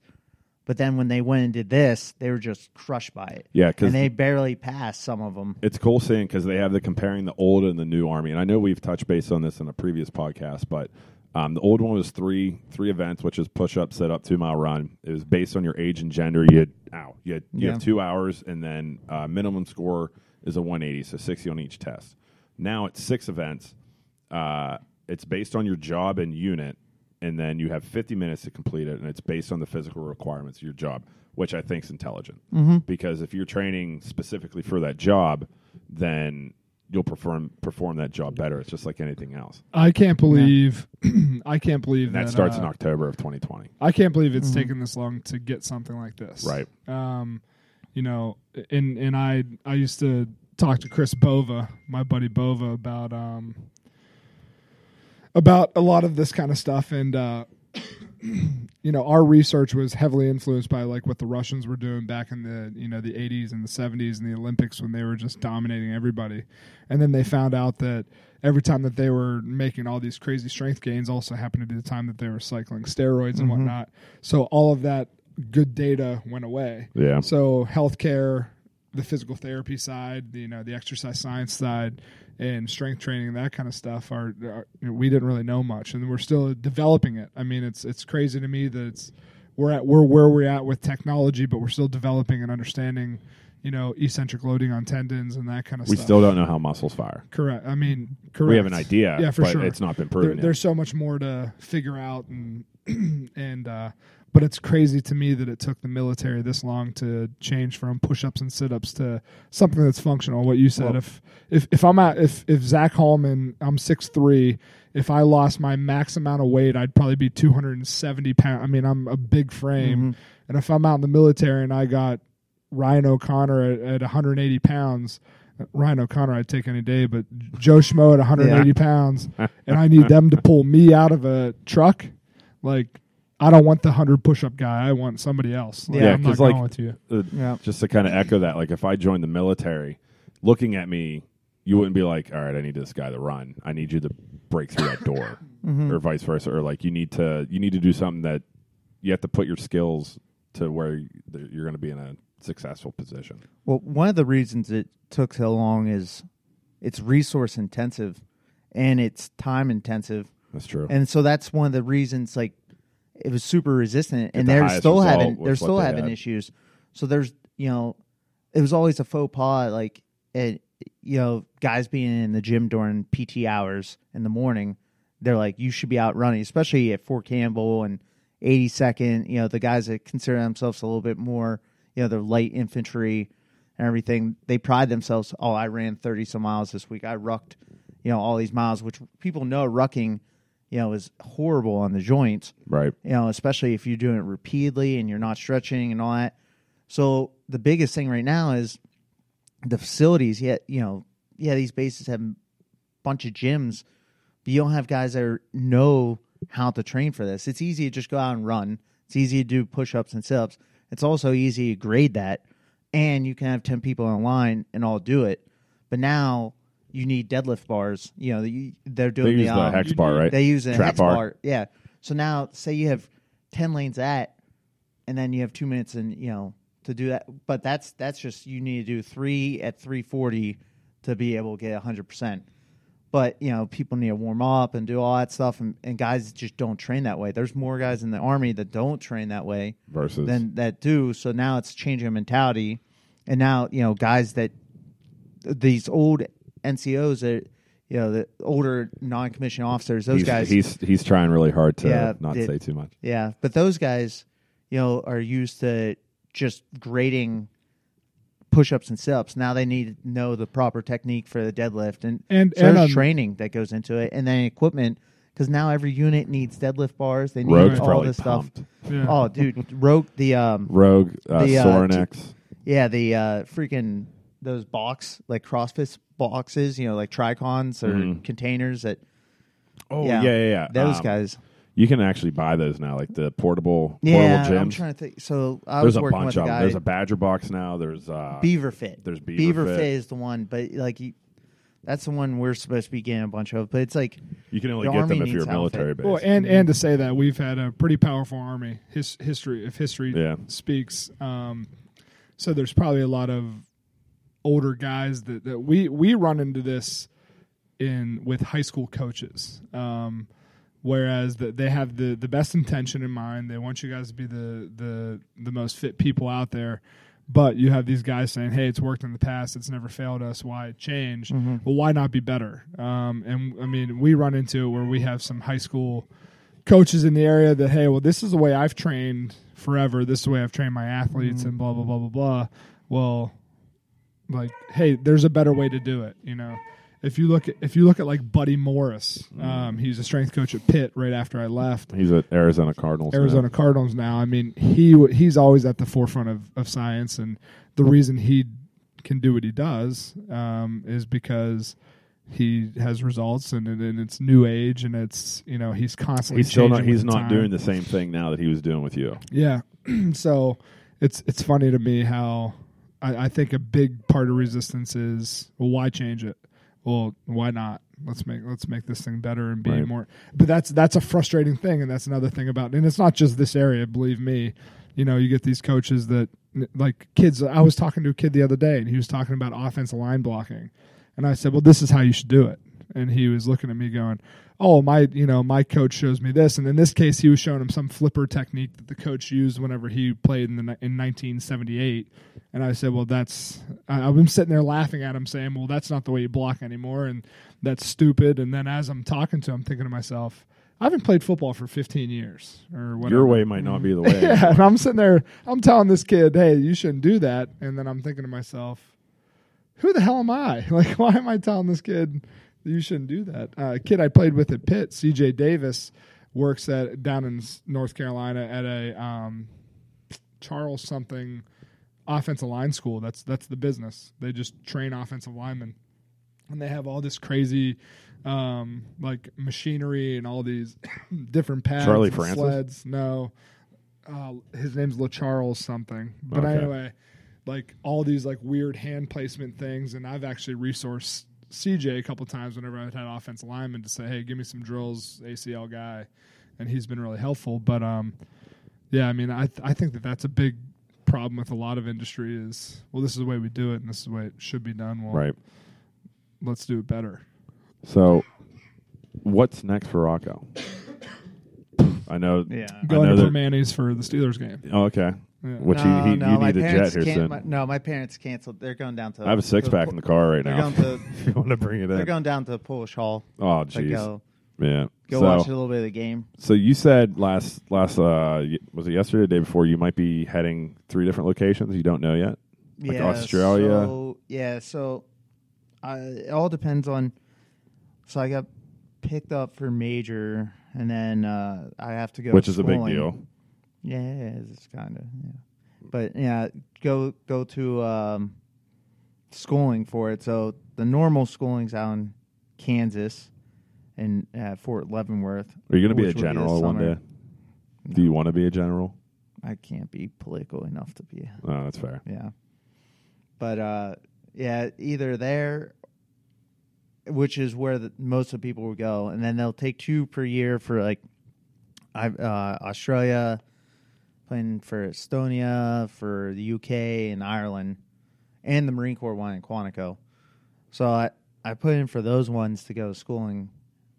but then when they went and did this they were just crushed by it
Yeah, 'cause-
and they barely passed some of them
It's cool seeing because they have the comparing the old and the new army, and I know we've touched base on this in a previous podcast, but um, the old one was three three events, which is push up, sit up, two mile run. It was based on your age and gender. You had ow, you had, you
Yeah.
have two hours, and then uh, minimum score is a 180, so 60 on each test. Now it's six events. Uh, it's based on your job and unit, and then you have 50 minutes to complete it, and it's based on the physical requirements of your job, which I think is intelligent.
Mm-hmm.
Because if you're training specifically for that job, then you'll perform perform that job better. It's just like anything else.
I can't believe I can't believe
And that
that
starts
uh,
in October of 2020.
I can't believe it's taken this long to get something like this.
Right.
Um, you know, and and I I used to talk to Chris Bova, my buddy Bova, about um about a lot of this kind of stuff, and uh, you know, our research was heavily influenced by like what the Russians were doing back in the you know the 80s and the 70s and the Olympics when they were just dominating everybody, and then they found out that every time that they were making all these crazy strength gains also happened to be the time that they were cycling steroids and whatnot. So all of that good data went away.
Yeah.
So healthcare, the physical therapy side, the, you know, the exercise science side, and strength training, and that kind of stuff are, are you know, we didn't really know much, and we're still developing it. I mean, it's it's crazy to me that it's we're at we're where we're at with technology, but we're still developing and understanding, you know, eccentric loading on tendons and that kind of
We
stuff.
We still don't know how muscles fire.
correct. I mean, correct.
We have an idea,
Yeah, for
but
sure.
it's not been
There-
proven
there's so much more to figure out and and uh but it's crazy to me that it took the military this long to change from push-ups and sit-ups to something that's functional. What you said
Well-
if if if i'm at if if zach Hallman, i'm six three if i lost my max amount of weight i'd probably be 270 pounds i mean i'm a big frame. Mm-hmm. And if i'm out in the military and i got ryan o'connor at, at 180 pounds Ryan O'Connor, I'd take any day, but Joe Schmo at 180 pounds, and I need them to pull me out of a truck. Like, I don't want the 100 push up guy. I want somebody else. Like,
Yeah,
I'm not
'cause,
going
like-
with you.
Uh,
Yeah.
Just to kind of echo that, like if I joined the military, looking at me, you wouldn't be like, "All right, I need this guy to run. I need you to break through that door," or vice versa, or like you need to you need to do something that you have to put your skills to where you're going to be in a successful position.
Well, one of the reasons it took so long is it's resource intensive and it's time intensive.
That's true.
And so that's one of the reasons like it was super resistant and
the
they're
highest
still
result
having
was
they're
what
still
they
having
had.
issues. So there's, you know, it was always a faux pas like it you know, guys being in the gym during PT hours in the morning, they're like you should be out running, especially at Fort Campbell and 82nd, you know, the guys that consider themselves a little bit more, you know, they're light infantry and everything. They pride themselves, oh, I ran 30 some miles this week. I rucked, you know, all these miles, which people know rucking, you know, is horrible on the joints,
right.
you know, especially if you're doing it repeatedly and you're not stretching and all that. So the biggest thing right now is the facilities. Yet, you know, yeah, these bases have a bunch of gyms, but you don't have guys that are, know how to train for this. It's easy to just go out and run. It's easy to do push ups and sit ups. It's also easy to grade that, and you can have ten people in line and all do it. But now you need deadlift bars. You know, you, they're
They
doing
use
the,
the
um,
hex bar, right?
they use a
Trap
hex
bar.
bar. Yeah. So now, say you have ten lanes at, and then you have two minutes, and you know to do that. But that's that's just you need to do three at three forty to be able to get hundred percent. But you know, people need to warm up and do all that stuff, and, and guys just don't train that way. There's more guys in the army that don't train that way
Versus
than that do. So now it's changing mentality, and now you know guys that these old NCOs that you know the older non-commissioned officers, those
he's,
guys,
he's he's trying really hard to
Yeah,
not
it-
say too much.
yeah, but those guys, you know, are used to just grading push-ups and sit-ups. Now they need to know the proper technique for the deadlift, and
And-
so
and
there's
on-
training that goes into it, and then equipment because now every unit needs deadlift bars. They need
Rogue's
all
probably
this stuff.
Yeah.
Oh, dude, Rogue the um
Rogue, uh,
The, uh,
Sorinex.
yeah the uh freaking those box like CrossFit boxes, you know, like tricons or
Mhm.
containers that
oh
yeah,
yeah, yeah, yeah.
those
Um,
guys.
You can actually buy those now, like the portable
Yeah,
portable gyms.
I'm trying to think. So I
There's
was
a
working
bunch
with a
of them.
guy.
There's a Badger box now. There's uh,
Beaver Fit.
There's Beaver Fit.
is the one, but like you, that's the one we're supposed to be getting a bunch of. But it's like
You can only
The
get them
Army
if you're a military
outfit.
base.
Well, and and to say that we've had a pretty powerful army. His history, if history
Yeah.
speaks, um, so there's probably a lot of older guys that, that we we run into this in with high school coaches. Um, whereas the, they have the the best intention in mind. They want you guys to be the the the most fit people out there. But you have these guys saying, "Hey, it's worked in the past. It's never failed us. Why change? Well, why not be better?" Um, and I mean, we run into it where we have some high school coaches in the area that, "Hey, well, this is the way I've trained forever. This is the way I've trained my athletes, and blah blah blah blah blah." Well, like, hey, there's a better way to do it, you know. if you look at if you look at like Buddy Morris,
Mm.
um, he's a strength coach at Pitt right after I left.
He's at Arizona Cardinals. now.
Arizona Cardinals now. I mean, he he's always at the forefront of, of science, and the reason he can do what he does um, is because he has results, and, and it's new age, and it's you know he's constantly
He's still not. He's not
time.
doing the same thing now that he was doing with you.
Yeah. so it's it's funny to me how I, I think a big part of resistance is well, why change it? Well, why not? Let's make let's make this thing better and be
Right.
more. But that's that's a frustrating thing, and that's another thing about. And it's not just this area. Believe me, you know, you get these coaches that like kids. I was talking to a kid the other day, and he was talking about offensive line blocking, and I said, "Well, this is how you should do it." And he was looking at me, going, "Oh, my, you know, my coach shows me this." And in this case, he was showing him some flipper technique that the coach used whenever he played in the in 1978. And I said, "Well, that's." I, I've been sitting there laughing at him, saying, "Well, that's not the way you block anymore, and that's stupid." And then as I'm talking to him, I'm thinking to myself. I haven't played football for 15 years, or whatever.
Your way might not be the way.
Yeah, and I'm sitting there, I'm telling this kid, hey, you shouldn't do that. And then I'm thinking to myself, who the hell am I? Like, why am I telling this kid you shouldn't do that? Uh, a kid I played with at Pitt, CJ Davis, works at down in North Carolina at a um, Charles something offensive line school. That's that's the business. They just train offensive linemen, and they have all this crazy. Um, like machinery and all these different pads,
Charlie Francis?
sleds. No, uh, his name's LaCharles something. But
Okay.
anyway, like all these like weird hand placement things, and I've actually resourced CJ a couple times whenever I've had offensive linemen to say, "Hey, give me some drills, ACL guy," and he's been really helpful. But um, yeah, I mean, I th- I think that that's a big problem with a lot of industry is well, this is the way we do it, and this is the way it should be done. Well,
Right.
let's do it better.
So, what's next for Rocco? I know.
Yeah.
I
Going
know
to
that-
Primanti's for the Steelers game.
Oh, okay.
Yeah.
Which
no,
he, he
no,
you
my
need a jet
parents
here soon.
My, no, my parents canceled. They're going down to.
I have a six pack in the car right
They're
now.
going to.
if you want to bring it
They're going down to Polish Hall.
oh,
To
jeez.
go
Yeah.
go
so,
watch a little bit of the game.
so you said last last uh was it yesterday, or the day before? You might be heading three different locations. You don't know yet. Like
yeah,
Australia?
So, yeah, so I, it all depends on. So I got picked up for major, and then uh, I have to go.
which is a big deal.
Yeah, it's kind of yeah, but yeah, go go to um, schooling for it. So the normal schooling's out in Kansas and at Fort Leavenworth.
Are you going to be a
which will this
general one
summer.
day? Do you want to be a general?
I can't be political enough to be.
Oh, that's fair.
Yeah. But uh yeah, either there which is where the, most of the people will go and then they'll take two per year for like I uh Australia playing for Estonia, for the UK and Ireland and the Marine Corps one in Quantico. So I I put in for those ones to go to schooling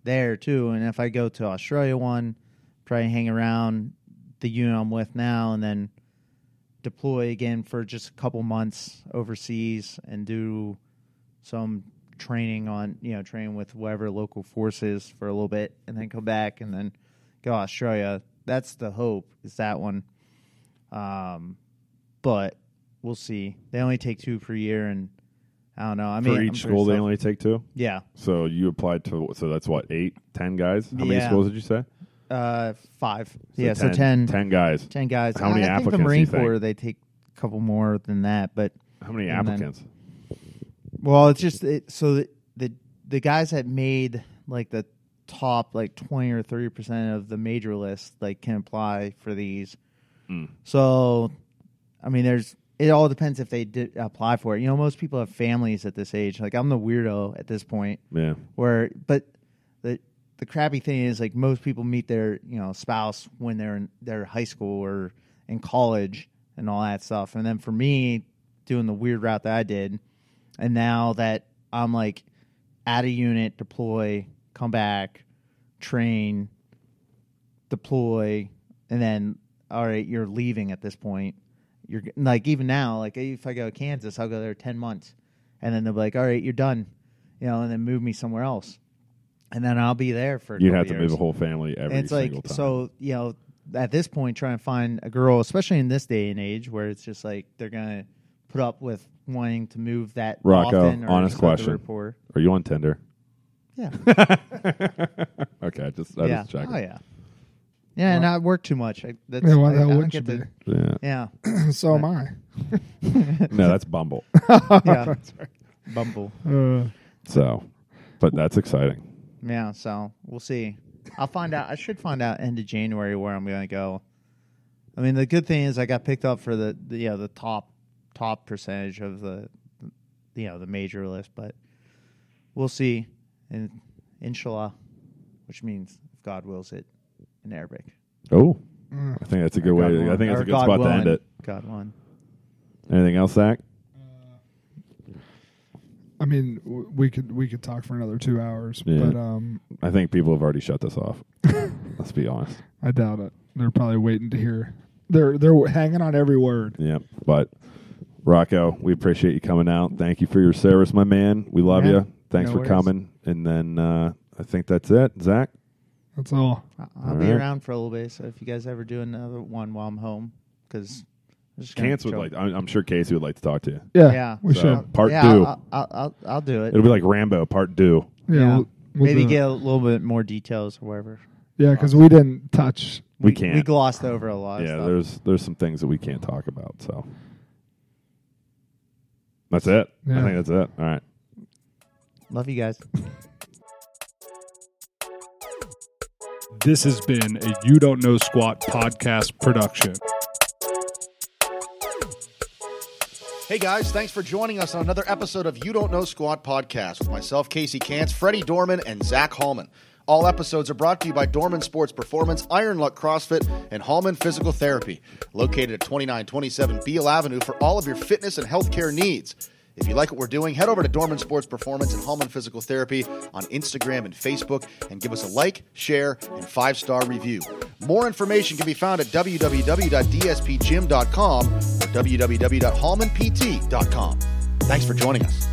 there too and if I go to Australia one, probably hang around the unit I'm with now and then deploy again for just a couple months overseas and do some training on you know training with whatever local forces for a little bit and then come back and then go Australia. That's the hope is that one. Um, but we'll see. They only take two per year, and I don't know. I mean,
For each school, they only take two.
yeah,
So you applied to so that's what eight, ten guys. How many
Yeah.
schools did you say?
uh, five. Yeah, so 10,
10 guys.
10 guys.
How many
I think
applicants
the
do you
Marine
think?
Corps they take a couple more than that, but
How many
And then-
applicants?
Well, it's just it, so the, the the guys that made like the top like twenty or thirty percent of the major list like can apply for these.
Mm.
So, I mean, there's it all depends if they did apply for it. You know, most people have families at this age. Like I'm the weirdo at this point.
Yeah.
Where, but the the crappy thing is like most people meet their you know spouse when they're in their high school or in college and all that stuff. And then for me, doing the weird route that I did, and now that I'm like at a unit, deploy, come back, train, deploy, and then all right, you're leaving at this point. You're like even now, like if I go to Kansas, I'll go there ten months, and then they'll be like, all right, you're done, you know, and then move me somewhere else, and then I'll be there for.
You'd have to
years.
move a whole family every
And it's like
time.
so you know at this point trying to find a girl especially in this day and age where it's just like they're gonna put up with wanting to move that
Rocco,
often. Or
honest question. Are you on Tinder?
Yeah.
Okay, I just I
yeah.
just checking.
Oh yeah. Yeah, and I work too much. I, that's,
Yeah, why the
I,
hell
I don't
wouldn't you
get
be?
to-
Yeah.
Yeah.
so am I.
No, that's Bumble.
Yeah. Bumble.
Uh,
So, but that's exciting.
Yeah, so we'll see. I'll find out. I should find out end of January where I'm going to go. I mean, the good thing is I got picked up for the, the you know the top top percentage of the you know the major list, but we'll see. And inshallah, which means if God wills it, in Arabic.
Oh,
mm.
I think that's a good
Or
way.
God
To, I think that's a good
God
spot to end it.
God willing.
Anything else, Zach?
I mean, w- we could we could talk for another two hours,
Yeah.
but um,
I think people have already shut this off. Let's be honest.
I doubt it. They're probably waiting to hear. They're they're hanging on every word.
Yeah, but Rocco, we appreciate you coming out. Thank you for your service, my man. We love
Yeah,
you. Thanks
no
for
worries.
coming. And then uh, I think that's it. Zach,
That's all.
I- I'll
All
be
right.
around for a little bit, so if you guys ever do another one while I'm home, because
Cance would like. I'm, I'm sure Casey would like to talk to you.
Yeah,
Yeah.
we
So,
should.
part
yeah,
two.
I'll, I'll, I'll, I'll do it.
It'll be like Rambo Part Two.
Yeah,
Yeah.
We'll, we'll
Maybe get a little bit more details or whatever.
yeah, because we didn't touch.
We can't.
We glossed over a lot.
yeah,
of stuff.
there's there's some things that we can't talk about. So that's it. I think that's it. All right.
Love you guys.
This has been a You Don't Know Squat podcast production.
Hey guys, thanks for joining us on another episode of You Don't Know Squat podcast with myself, Casey Cants, Freddie Dorman, and Zach Hallman. All episodes are brought to you by Dorman Sports Performance, Iron Luck CrossFit, and Hallman Physical Therapy, located at 2927 Beale Avenue for all of your fitness and healthcare needs. If you like what we're doing, head over to Dorman Sports Performance and Hallman Physical Therapy on Instagram and Facebook and give us a like, share, and five star review. More information can be found at www.dspgym.com or www.hallmanpt.com. Thanks for joining us.